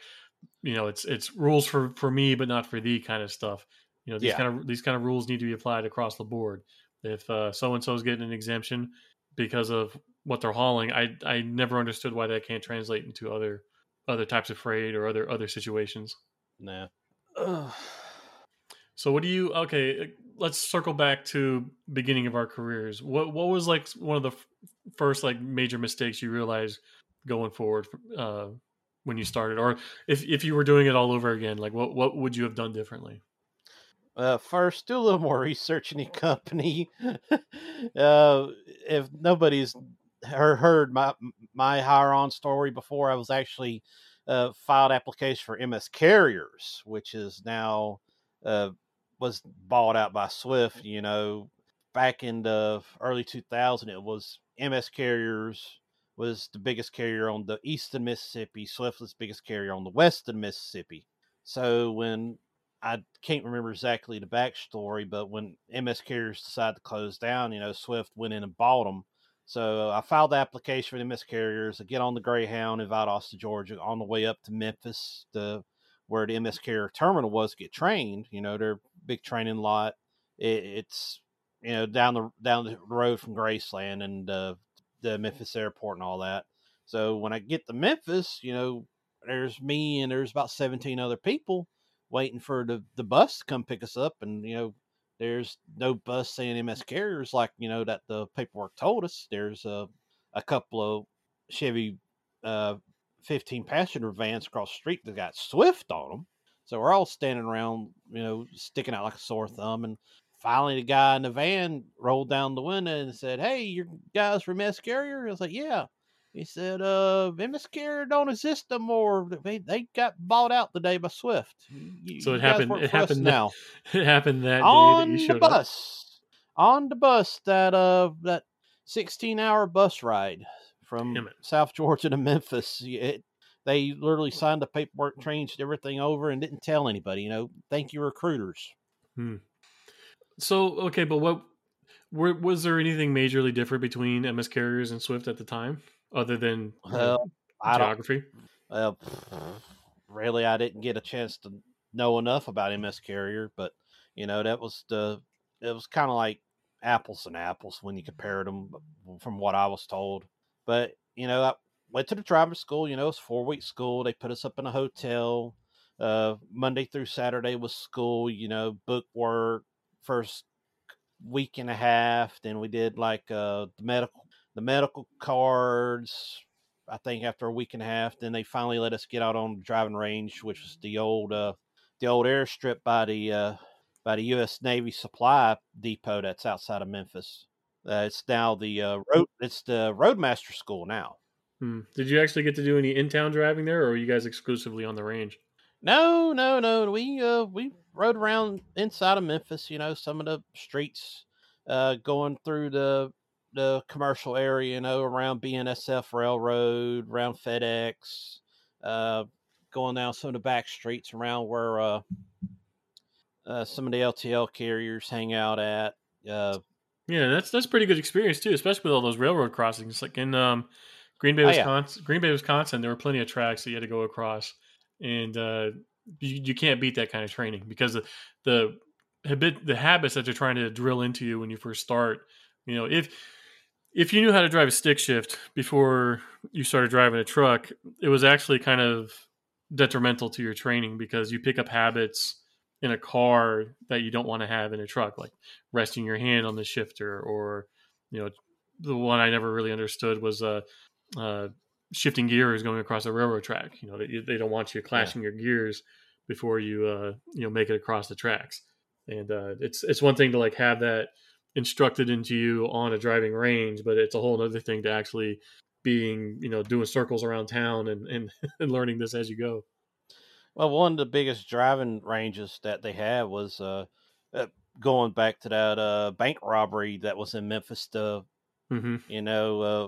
you know it's it's rules for for me but not for thee kind of stuff. You know, these
Yeah.
kind of these kind of rules need to be applied across the board. If so and so is getting an exemption because of what they're hauling, I I never understood why that can't translate into other other types of freight or other other situations.
Nah.
So what do you okay, let's circle back to beginning of our careers. What what was like one of the f- first like major mistakes you realized going forward uh when you started or if if you were doing it all over again, like what what would you have done differently?
Uh, first, do a little more research in your company. uh, if nobody's heard, heard my my hire on story before, I was actually uh, filed application for MS Carriers, which is now uh, was bought out by Swift. You know, back in the early 2000, it was MS Carriers was the biggest carrier on the eastern Mississippi. Swift was the biggest carrier on the western Mississippi. So when I can't remember exactly the backstory, but when MS Carriers decided to close down, you know, Swift went in and bought them. So I filed the application for the MS Carriers. I get on the Greyhound in Valdosta, Georgia, on the way up to Memphis, the where the MS Carrier terminal was to get trained. You know, their big training lot. It, it's you know down the down the road from Graceland and uh, the Memphis airport and all that. So when I get to Memphis, you know, there's me and there's about 17 other people waiting for the, the bus to come pick us up and you know there's no bus saying ms carriers like you know that the paperwork told us. There's a, a couple of chevy uh 15 passenger vans across the street that got swift on them so we're all standing around you know sticking out like a sore thumb and finally the guy in the van rolled down the window and said hey you guys from ms carrier? I was like yeah He said, "Uh, MS Carrier don't exist no more. They they got bought out the day by Swift. You,
So it happened- it happened that
now
It happened that day that
on
you
the
showed up.
bus, on the bus that uh that sixteen hour bus ride from South Georgia to Memphis. It, they literally signed the paperwork, changed everything over, and didn't tell anybody. You know, thank you recruiters.
So okay, but what were, was there anything majorly different between MS carriers and Swift at the time, other than
Well,
geography?
Well, really, I didn't get a chance to know enough about MS Carrier, but you know that was the it was kind of like apples and apples when you compared them, from what I was told. But you know, I went to the driving school. You know, it's four week school. They put us up in a hotel. Uh, Monday through Saturday was school. You know, book work first week and a half. Then we did like uh the medical the medical cards. I think after a week and a half, then they finally let us get out on the driving range, which was the old uh, the old airstrip by the uh, by the U.S. Navy Supply Depot that's outside of Memphis. Uh, it's now the uh, road. It's the Roadmaster School now.
Hmm. Did you actually get to do any in town driving there, or were you guys exclusively on the range?
No, no, no. We uh we rode around inside of Memphis. You know, some of the streets, uh, going through the the commercial area. You know, around BNSF Railroad, around FedEx, uh, going down some of the back streets around where uh, uh some of the LTL carriers hang out at. Uh,
Yeah, that's that's pretty good experience too, especially with all those railroad crossings. Like in um, Green Bay,
Oh, yeah.
Wisconsin, Green Bay, Wisconsin, there were plenty of tracks that you had to go across, and uh, you, you can't beat that kind of training because the the habit the habits that they're trying to drill into you when you first start. You know, if if you knew how to drive a stick shift before you started driving a truck, it was actually kind of detrimental to your training because you pick up habits in a car that you don't want to have in a truck, like resting your hand on the shifter, or you know, the one I never really understood was uh, uh, shifting gears going across a railroad track. You know, they, they don't want you clashing your gears before you uh, you know make it across the tracks. And uh, it's it's one thing to like have that instructed into you on a driving range, but it's a whole other thing to actually being you know doing circles around town and and, and learning this as you go.
Well, one of the biggest driving ranges that they had was uh, uh, going back to that uh, bank robbery that was in Memphis. The
hmm
you know uh,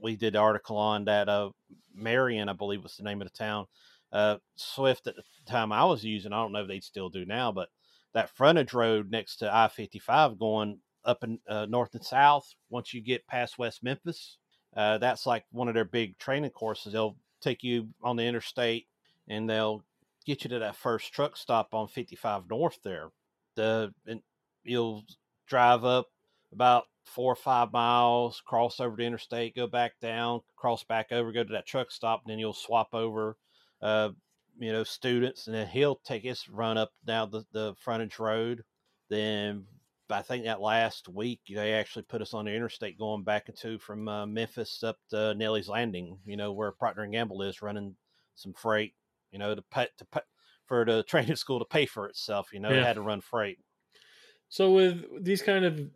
we did the article on that. Uh, Marion, I believe, was the name of the town. Uh, Swift at the time I was using. I don't know if they'd still do now, but that frontage road next to I fifty five going up in uh, north and south. Once you get past West Memphis, uh, that's like one of their big training courses. They'll take you on the interstate and they'll get you to that first truck stop on 55 north there the and you'll drive up about four or five miles cross over the interstate go back down cross back over go to that truck stop and then you'll swap over uh you know students and then he'll take his run up down the, the frontage road then I think that last week they actually put us on the interstate going back into from uh, Memphis up to Nellie's Landing, you know where Procter and Gamble is running some freight, you know to pay to pay for the training school to pay for itself. You know,
Yeah.
it had to run freight.
So with these kind of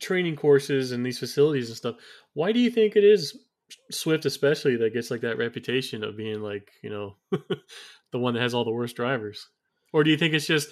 training courses and these facilities and stuff, why do you think it is Swift especially that gets like that reputation of being like, you know, the one that has all the worst drivers? Or do you think it's just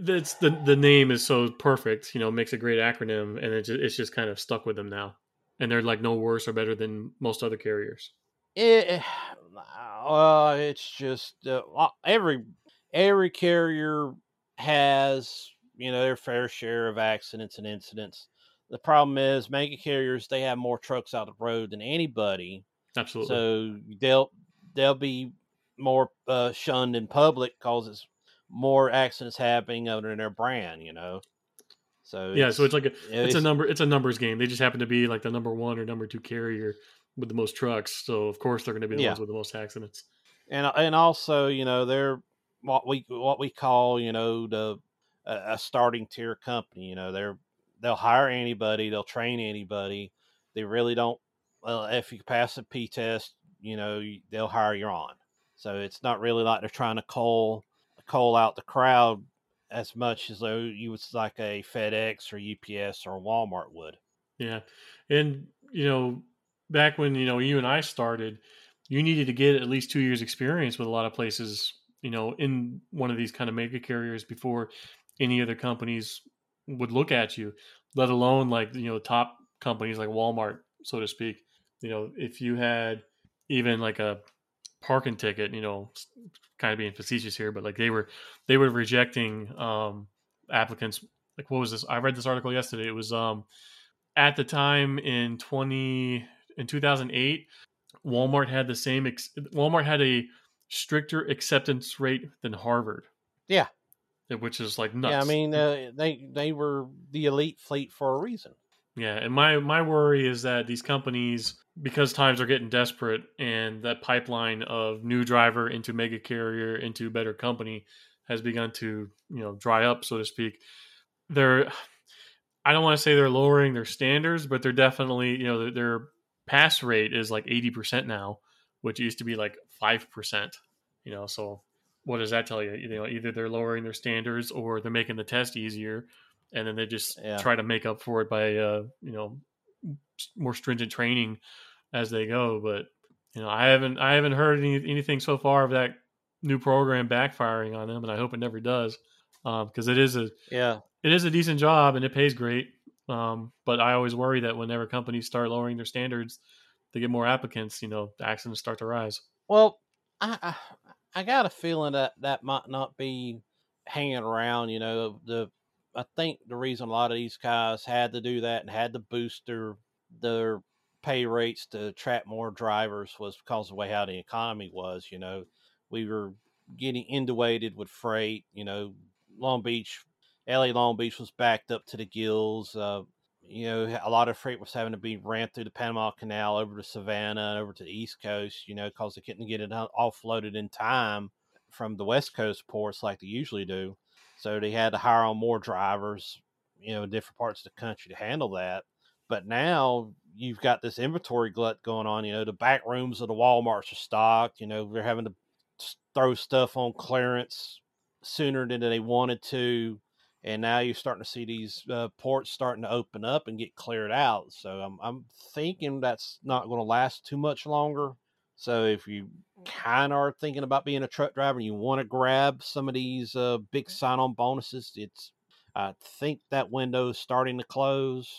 that's the the name is so perfect, you know, makes a great acronym and it just, it's just kind of stuck with them now. And they're like no worse or better than most other carriers.
It, uh, it's just uh, uh, every every carrier has you know their fair share of accidents and incidents. The problem is mega carriers they have more trucks out the road than anybody,
Absolutely.
so they'll they'll be more uh, shunned in public because it's more accidents happening under their brand. You know, so
yeah, so it's like a
yeah,
it's a number it's a numbers game. They just happen to be like the number one or number two carrier with the most trucks. So of course they're going to be the
Yeah.
ones with the most accidents.
and and also you know they're what we what we call you know the a, a starting tier company you know they're they'll hire anybody they'll train anybody they really don't well if you pass a p test you know they'll hire you on. So it's not really like they're trying to call call out the crowd as much as though you was like a fedex or ups or walmart would.
Yeah, and you know back when you know you and I started, you needed to get at least two years experience with a lot of places, you know, in one of these kind of mega carriers before any other companies would look at you, let alone like you know top companies like Walmart, so to speak. You know, if you had even like a parking ticket, you know, kind of being facetious here, but like they were they were rejecting um applicants like what was this? I read this article yesterday. It was um at the time in 20 in 2008 Walmart had the same ex- Walmart had a stricter acceptance rate than Harvard.
Yeah.
Which is like nuts.
Yeah, I mean uh, they they were the elite fleet for a reason.
Yeah, and my my worry is that these companies because times are getting desperate and that pipeline of new driver into mega carrier into better company has begun to, you know, dry up so to speak. They're I don't want to say they're lowering their standards, but they're definitely, you know, their, their pass rate is like 80% now, which used to be like 5%, you know, so what does that tell you? You know, either they're lowering their standards or they're making the test easier and then they just yeah. try to make up for it by uh, you know, more stringent training as they go, but you know, I haven't I haven't heard any, anything so far of that new program backfiring on them and I hope it never does. because um, it is a
yeah
it is a decent job and it pays great. Um, but I always worry that whenever companies start lowering their standards, they get more applicants. You know, the accidents start to rise.
Well, I, I, I got a feeling that that might not be hanging around. You know, the I think the reason a lot of these guys had to do that and had to boost their their pay rates to attract more drivers was because of the way how the economy was. You know, we were getting inundated with freight. You know, Long Beach LA Long Beach was backed up to the gills. Uh, you know, a lot of freight was having to be ran through the Panama Canal over to Savannah, over to the East Coast, you know, because they couldn't get it offloaded in time from the West Coast ports like they usually do. So they had to hire on more drivers, you know, in different parts of the country to handle that. But now you've got this inventory glut going on. You know, the back rooms of the Walmarts are stocked. You know, they're having to throw stuff on clearance sooner than they wanted to and now you're starting to see these uh, ports starting to open up and get cleared out. So I'm, I'm thinking that's not going to last too much longer. So if you kind of are thinking about being a truck driver and you want to grab some of these uh, big sign-on bonuses, it's I think that window is starting to close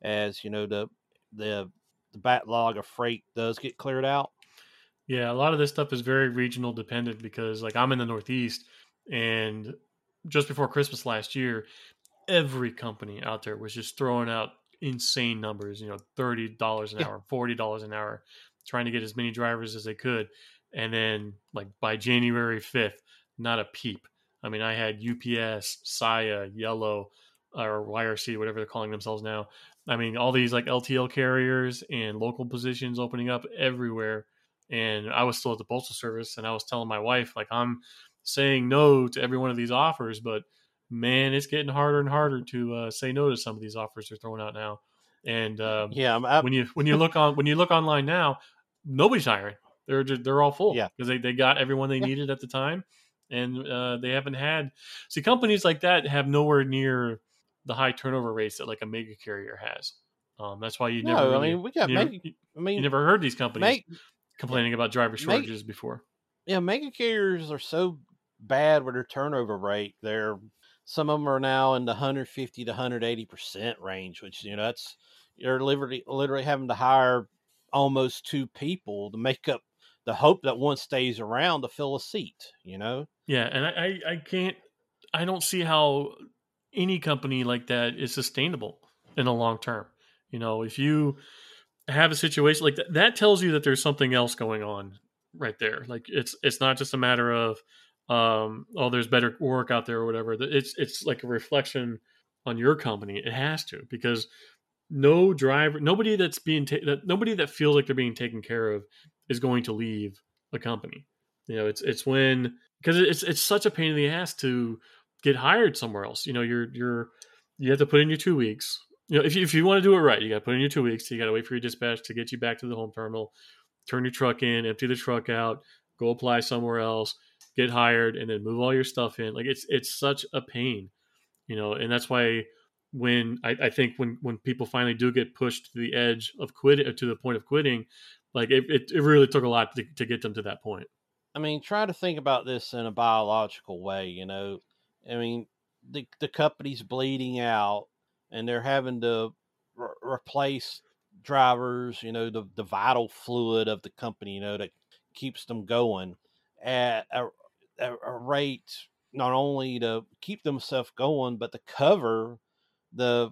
as you know the the the backlog of freight does get cleared out.
Yeah, a lot of this stuff is very regional dependent because like I'm in the Northeast and just before Christmas last year, every company out there was just throwing out insane numbers, you know, $30 an yeah. hour, $40 an hour, trying to get as many drivers as they could. And then, like, by January 5th, not a peep. I mean, I had UPS, Saia, Yellow, or YRC, whatever they're calling themselves now. I mean, all these like LTL carriers and local positions opening up everywhere. And I was still at the Postal Service, and I was telling my wife, like, I'm saying no to every one of these offers, but man, it's getting harder and harder to uh, say no to some of these offers they're throwing out now. And um,
yeah, I'm, I'm,
when you when you look on when you look online now, nobody's hiring. They're just, they're all full.
Yeah,
because they, they got everyone they yeah. needed at the time, and uh, they haven't had. See, companies like that have nowhere near the high turnover rates that like a mega carrier has. Um, that's why you no, never. Really,
I mean, we got. Mega,
I mean, you never heard these companies complaining about driver shortages before.
Yeah, mega carriers are so bad with their turnover rate. They're some of them are now in the 150 to 180 percent range, which you know that's you're literally literally having to hire almost two people to make up the hope that one stays around to fill a seat. You know?
Yeah, and I I can't I don't see how any company like that is sustainable in the long term. You know, if you have a situation like that, that tells you that there's something else going on right there. Like it's it's not just a matter of um, oh, there's better work out there or whatever. It's it's like a reflection on your company. It has to because no driver, nobody that's being ta- that nobody that feels like they're being taken care of is going to leave a company. You know, it's it's when because it's it's such a pain in the ass to get hired somewhere else. You know, you're you're you have to put in your two weeks. You know, if you, if you want to do it right, you got to put in your two weeks. You got to wait for your dispatch to get you back to the home terminal, turn your truck in, empty the truck out, go apply somewhere else get hired, and then move all your stuff in. Like it's it's such a pain, you know, and that's why when I, I, think when when people finally do get pushed to the edge of quit to the point of quitting, like it, it, it really took a lot to, to get them to that point.
I mean, try to think about this in a biological way. You know, I mean, the the company's bleeding out, and they're having to re- replace drivers. You know, the the vital fluid of the company. You know, that keeps them going at a, a, a rate not only to keep themselves going, but to cover the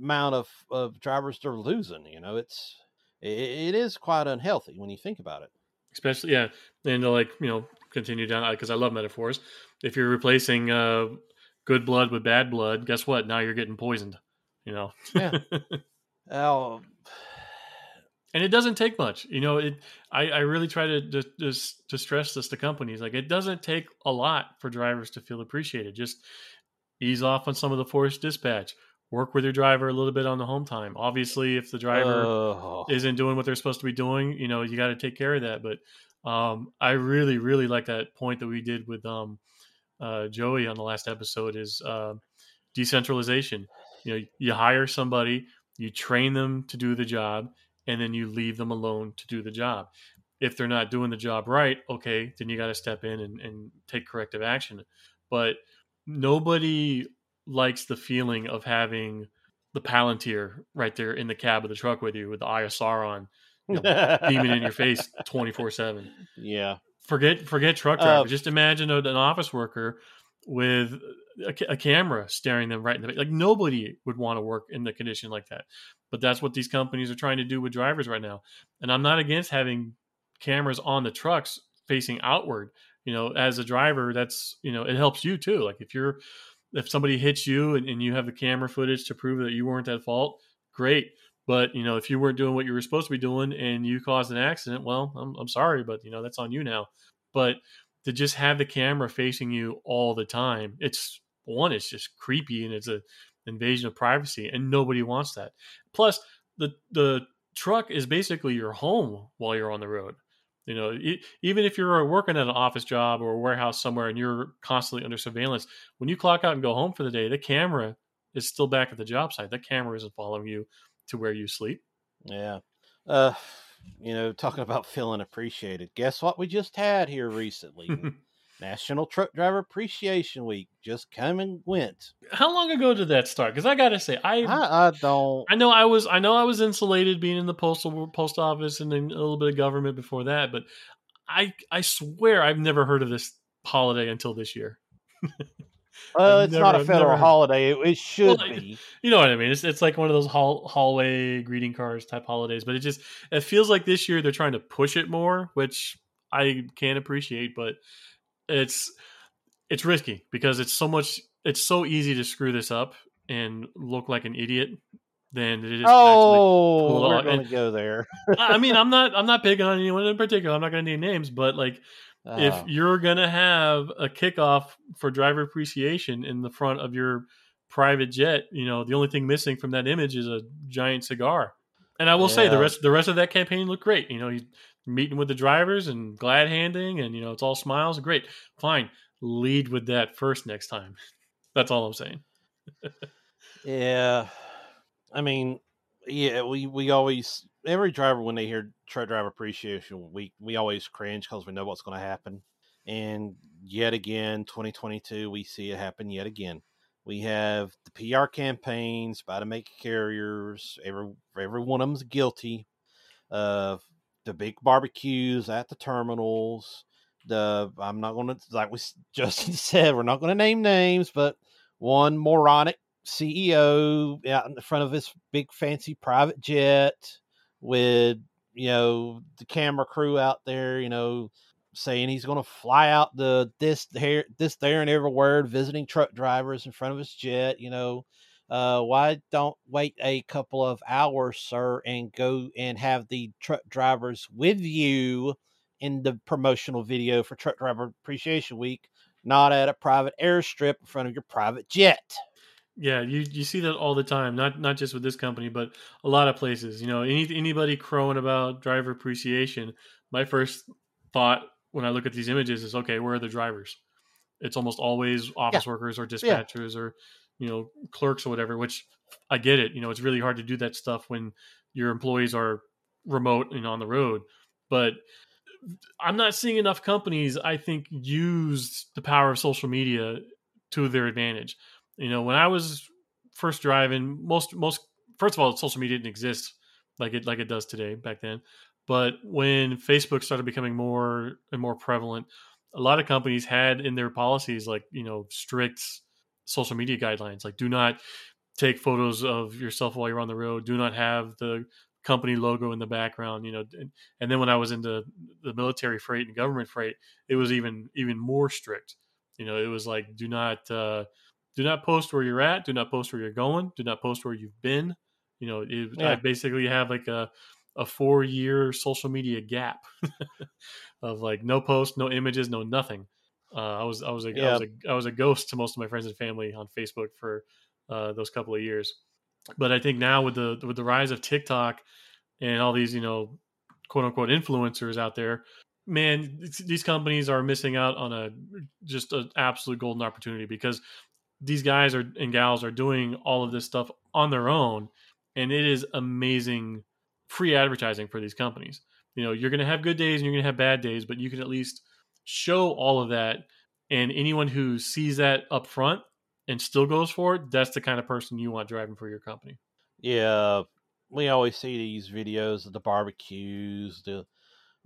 amount of, of drivers they're losing. You know, it's it, it is quite unhealthy when you think about it.
Especially, yeah, and to like you know continue down because I love metaphors. If you're replacing uh, good blood with bad blood, guess what? Now you're getting poisoned. You know.
yeah. Oh.
And it doesn't take much, you know. It. I, I really try to just to stress this to companies. Like it doesn't take a lot for drivers to feel appreciated. Just ease off on some of the forced dispatch work with your driver a little bit on the home time. Obviously, if the driver oh. isn't doing what they're supposed to be doing, you know, you got to take care of that. But um, I really, really like that point that we did with um, uh, Joey on the last episode is uh, decentralization. You know, you hire somebody, you train them to do the job, and then you leave them alone to do the job. If they're not doing the job right, okay, then you got to step in and, and take corrective action. But nobody likes the feeling of having the Palantir right there in the cab of the truck with you with the eye on, you know, beaming in your face 24 7.
Yeah.
Forget forget truck driver. Uh, Just imagine an office worker with a, a, camera staring them right in the face. Like nobody would want to work in the condition like that. But that's what these companies are trying to do with drivers right now. And I'm not against having cameras on the trucks facing outward. You know, as a driver, that's you know, it helps you too. Like if you're if somebody hits you and, and you have the camera footage to prove that you weren't at fault, great. But you know, if you weren't doing what you were supposed to be doing and you caused an accident, well, I'm, I'm sorry, but you know that's on you now. But to just have the camera facing you all the time, it's one, it's just creepy and it's a invasion of privacy, and nobody wants that. Plus, the the truck is basically your home while you're on the road. You know, even if you're working at an office job or a warehouse somewhere and you're constantly under surveillance, when you clock out and go home for the day, the camera is still back at the job site. The camera isn't following you to where you sleep.
Yeah. Uh, you know, talking about feeling appreciated. Guess what we just had here recently? National Truck Driver Appreciation Week just came and went.
How long ago did that start? Because I gotta say, I,
I, I don't.
I know I was I know I was insulated being in the postal post office and then a little bit of government before that, but I I swear I've never heard of this holiday until this year.
well, it's never, not a federal holiday. It, it should well, be.
You know what I mean? It's it's like one of those hall, hallway greeting cards type holidays, but it just it feels like this year they're trying to push it more, which I can appreciate, but it's it's risky because it's so much it's so easy to screw this up and look like an idiot than it is
oh we're gonna go there.
I mean i'm not i'm not picking on anyone in particular. I'm not gonna name names but like uh, if ah. you're gonna have a kickoff for driver appreciation in the front of your private jet you know the only thing missing from that image is a giant cigar. And i will yeah. say the rest the rest of that campaign looked great. You know he meeting with the drivers and glad handing and you know it's all smiles. Great. Fine. Lead with that first next time. That's all i'm saying.
Yeah. I mean yeah we we always every driver when they hear truck driver appreciation we we always cringe because we know what's going to happen. And yet again 2022 we see it happen yet again. We have the pr campaigns by the mega carriers every every one of them's guilty of the big barbecues at the terminals. The I'm not going to like we Justin said we're not going to name names, but one moronic CEO out in the front of his big fancy private jet with you know the camera crew out there, you know, saying he's going to fly out the this there this there and everywhere, visiting truck drivers in front of his jet, you know uh, why don't wait a couple of hours, sir, and go and have the truck drivers with you in the promotional video for Truck Driver Appreciation Week, not at a private airstrip in front of your private jet.
Yeah, you, you see that all the time, not not just with this company, but a lot of places. You know, any anybody crowing about driver appreciation, my first thought when I look at these images is, okay, where are the drivers? It's almost always office yeah. workers or dispatchers yeah. or you know, clerks or whatever. Which I get it. You know, it's really hard to do that stuff when your employees are remote and on the road. But I'm not seeing enough companies, I think, use the power of social media to their advantage. You know, when I was first driving, most most first of all, social media didn't exist like it like it does today back then. But when Facebook started becoming more and more prevalent, a lot of companies had in their policies like you know strict social media guidelines, like do not take photos of yourself while you're on the road, do not have the company logo in the background you know and, and, then when i was into the military freight and government freight it was even even more strict. You know it was like do not uh do not post where you're at. Do not post where you're going. Do not post where you've been. You know it, yeah. i basically have like a a four year social media gap of like no post no images no nothing uh, i was i was a, yeah. I was a i was a ghost to most of my friends and family on facebook for uh, those couple of years but I think now with the with the rise of TikTok and all these you know quote unquote influencers out there, man, these companies are missing out on a just an absolute golden opportunity because these guys are and gals are doing all of this stuff on their own, and it is amazing free advertising for these companies. You know, you're going to have good days and you're going to have bad days, but you can at least show all of that. And anyone who sees that up front and still goes for it, that's the kind of person you want driving for your company.
Yeah, we always see these videos of the barbecues, the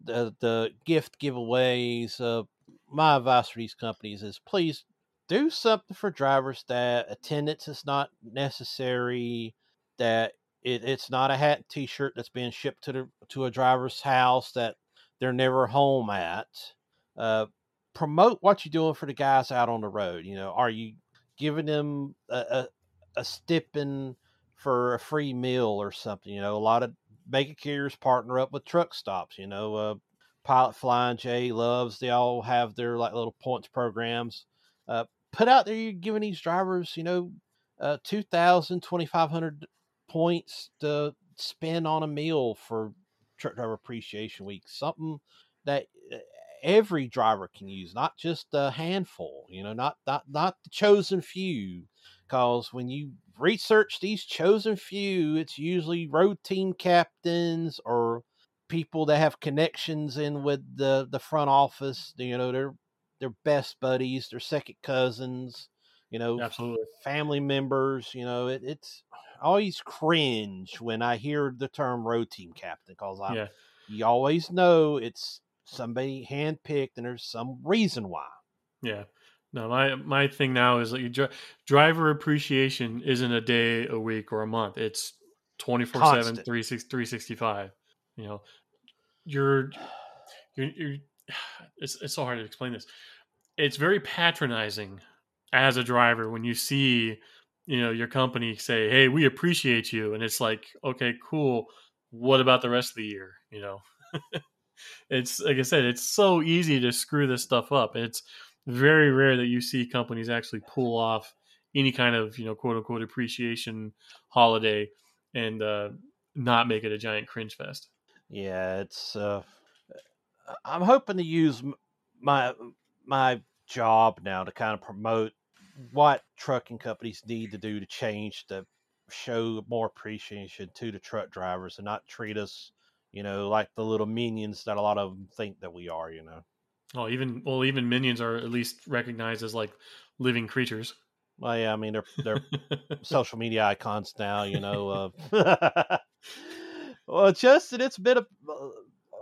the the gift giveaways. Uh, my advice for these companies is please do something for drivers that attendance is not necessary, that it, it's not a hat t-shirt that's being shipped to the to a driver's house that they're never home at. Uh, promote what you're doing for the guys out on the road. You know, are you giving them a, a, a stipend for a free meal or something. You know, a lot of mega carriers partner up with truck stops. You know, uh, Pilot Flying J Love's. They all have their like little points programs. Uh, put out there, you're giving these drivers, you know, uh, 2,000, 2,500 points to spend on a meal for Truck Driver Appreciation Week. Something that uh, every driver can use, not just a handful, you know, not not not the chosen few. Because when you research these chosen few, it's usually road team captains or people that have connections in with the the front office. You know, they're they're best buddies, they're second cousins. You know,
absolutely
family members. You know, it, it's I always cringe when I hear the term road team captain because I, yeah. you always know it's somebody handpicked, and there's some reason why.
Yeah. No, my my thing now is like dri- driver appreciation isn't a day, a week, or a month. It's 24 7, 365. You know, you're, you're, you're, it's, it's so hard to explain this. It's very patronizing as a driver when you see, you know, your company say, Hey, we appreciate you. And it's like, okay, cool. What about the rest of the year? You know? it's like I said, it's so easy to screw this stuff up. It's very rare that you see companies actually pull off any kind of you know quote unquote appreciation holiday and uh, not make it a giant cringe fest.
Yeah, it's. Uh, I'm hoping to use my my job now to kind of promote what trucking companies need to do to change to show more appreciation to the truck drivers and not treat us you know, like the little minions that a lot of them think that we are, you know.
Oh, even well, even minions are at least recognized as like living creatures.
Well, yeah, I mean they're they're social media icons now, you know. Uh... well, Justin, it's been a, uh,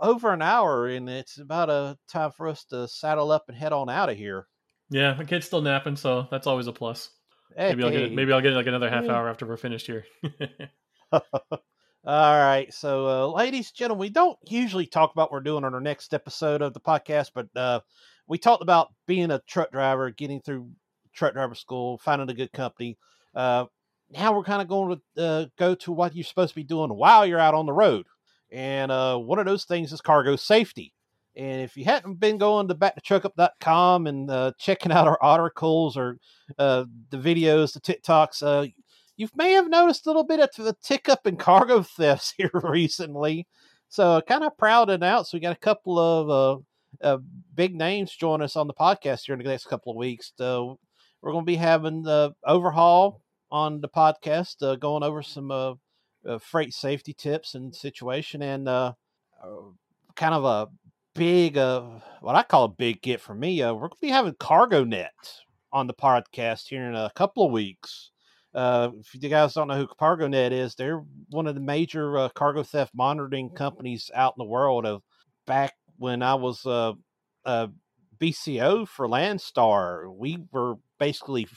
over an hour, and it's about a time for us to saddle up and head on out of here.
Yeah, the kid's still napping, so that's always a plus. Hey, maybe I'll get maybe I'll get like another half hour after we're finished here.
All right. So, uh, ladies and gentlemen, we don't usually talk about what we're doing on our next episode of the podcast, but uh, we talked about being a truck driver, getting through truck driver school, finding a good company. Uh, now we're kind of going to uh, go to what you're supposed to be doing while you're out on the road. And uh, one of those things is cargo safety. And if you hadn't been going to backthetruckup.com and uh, checking out our articles or uh, the videos, the TikToks, uh, you may have noticed a little bit of the tick up in cargo thefts here recently. So kind of proud to announce we got a couple of uh, uh, big names join us on the podcast here in the next couple of weeks. So we're going to be having the overhaul on the podcast, uh, going over some uh, uh, freight safety tips and situation, and uh, kind of a big, what I call a big get for me. We're gonna be having CargoNet on the podcast here in a couple of weeks. Uh, if you guys don't know who CargoNet is, they're one of the major uh, cargo theft monitoring companies out in the world. Of back when I was uh, uh, BCO for Landstar, we were basically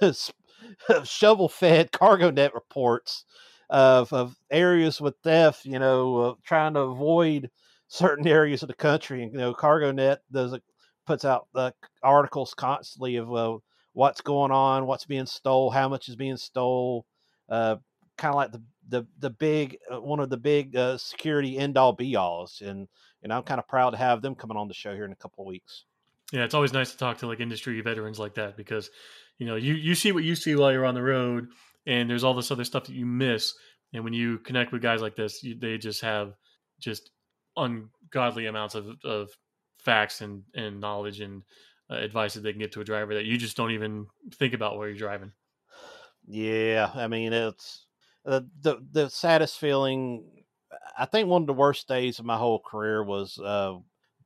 shovel fed CargoNet reports of, of areas with theft. You know, uh, trying to avoid certain areas of the country. And you know, CargoNet does puts out articles constantly of uh, what's going on, what's being stole, how much is being stole. Uh, kind of like the the the big uh, one of the big uh, security end all be alls, and and I'm kind of proud to have them coming on the show here in a couple of weeks.
Yeah, it's always nice to talk to like industry veterans like that because you know you you see what you see while you're on the road, and there's all this other stuff that you miss. And when you connect with guys like this, you, they just have just ungodly amounts of, of facts and, and knowledge and uh, advice that they can give to a driver that you just don't even think about while you're driving.
Yeah, I mean it's uh, the the saddest feeling. I think one of the worst days of my whole career was uh,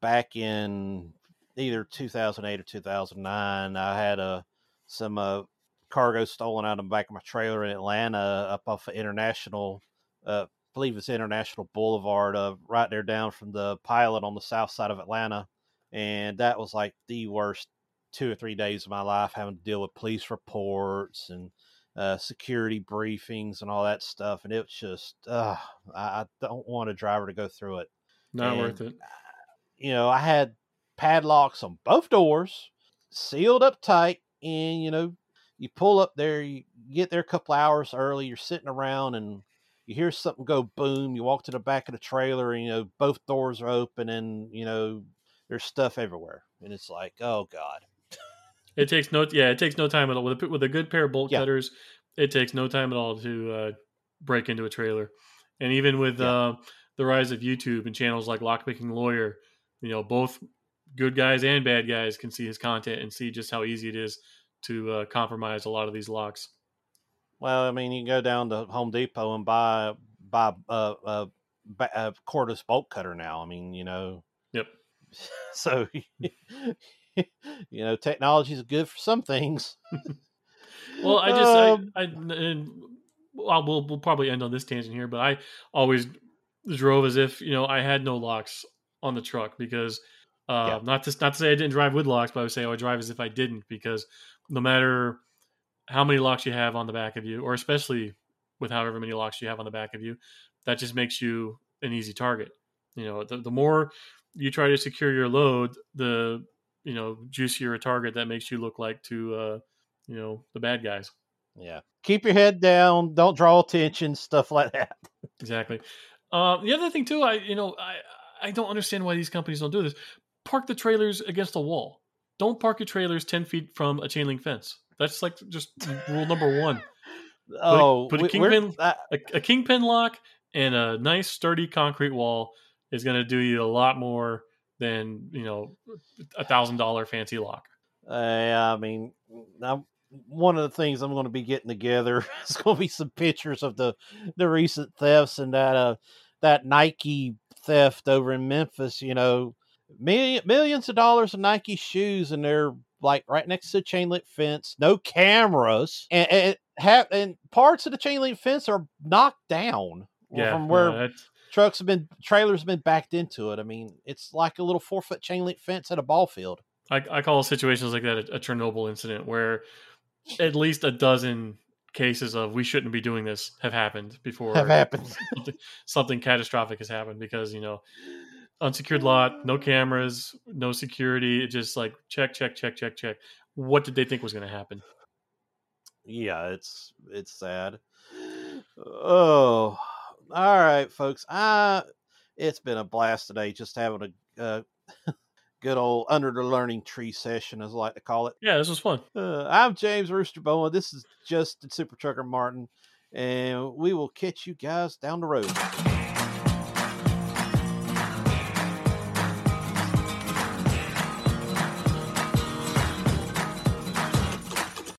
back in either 2008 or 2009. I had a uh, some uh, cargo stolen out of the back of my trailer in Atlanta up off of International. Uh, I believe it's International Boulevard, uh, right there down from the pilot on the south side of Atlanta. And that was like the worst two or three days of my life having to deal with police reports and uh, security briefings and all that stuff. And it was just, uh, I, I don't want a driver to go through it.
Not and, worth it.
You know, I had padlocks on both doors, sealed up tight, and you know, you pull up there, you get there a couple hours early, you're sitting around and you hear something go boom, you walk to the back of the trailer and you know both doors are open and you know there's stuff everywhere. And it's like, oh God.
it takes no yeah, it takes no time at all. With a, with a good pair of bolt yeah. cutters, it takes no time at all to uh, break into a trailer. And even with yeah. uh, the rise of YouTube and channels like Lockpicking Lawyer, you know, both good guys and bad guys can see his content and see just how easy it is to uh, compromise a lot of these locks.
Well, I mean, you can go down to Home Depot and buy buy a, a, a cordless bolt cutter now. I mean, you know. So, you know, technology is good for some things.
well, I just um, I, I and well, we'll we'll probably end on this tangent here, but I always drove as if you know I had no locks on the truck because uh, yeah. not to not to say I didn't drive with locks, but I would say I would drive as if I didn't because no matter how many locks you have on the back of you, or especially with however many locks you have on the back of you, that just makes you an easy target. You know, the, the more you try to secure your load, the you know juicier a target that makes you look like to uh, you know the bad guys.
Yeah, keep your head down. Don't draw attention. Stuff like that.
exactly. Uh, the other thing too, I you know I I don't understand why these companies don't do this. Park the trailers against a wall. Don't park your trailers ten feet from a chain link fence. That's like just rule number one.
Oh,
put, a, put a kingpin, a, a kingpin lock and a nice sturdy concrete wall is going to do you a lot more than you know a thousand dollar fancy lock.
Uh, I mean, I'm, one of the things I'm going to be getting together is going to be some pictures of the the recent thefts and that uh that Nike theft over in Memphis. You know, million, millions of dollars of Nike shoes, and they're like right next to the chain link fence, no cameras, and, and have and parts of the chain link fence are knocked down yeah, from where no, trucks have been trailers have been backed into it. I mean, it's like a little four foot chain link fence at a ball field.
I, I call situations like that a, a Chernobyl incident where at least a dozen cases of we shouldn't be doing this have happened before
have happened
something, something catastrophic has happened because you know unsecured lot, no cameras, no security. It just like check, check, check, check, check. What did they think was going to happen?
Yeah, it's it's sad. Oh, all right, folks. I it's been a blast today, Justin having a uh, good old under the learning tree session, as I like to call it.
Yeah, this was fun.
Uh, I'm James Rooster Bowen. This is just Super Trucker Martin, and we will catch you guys down the road.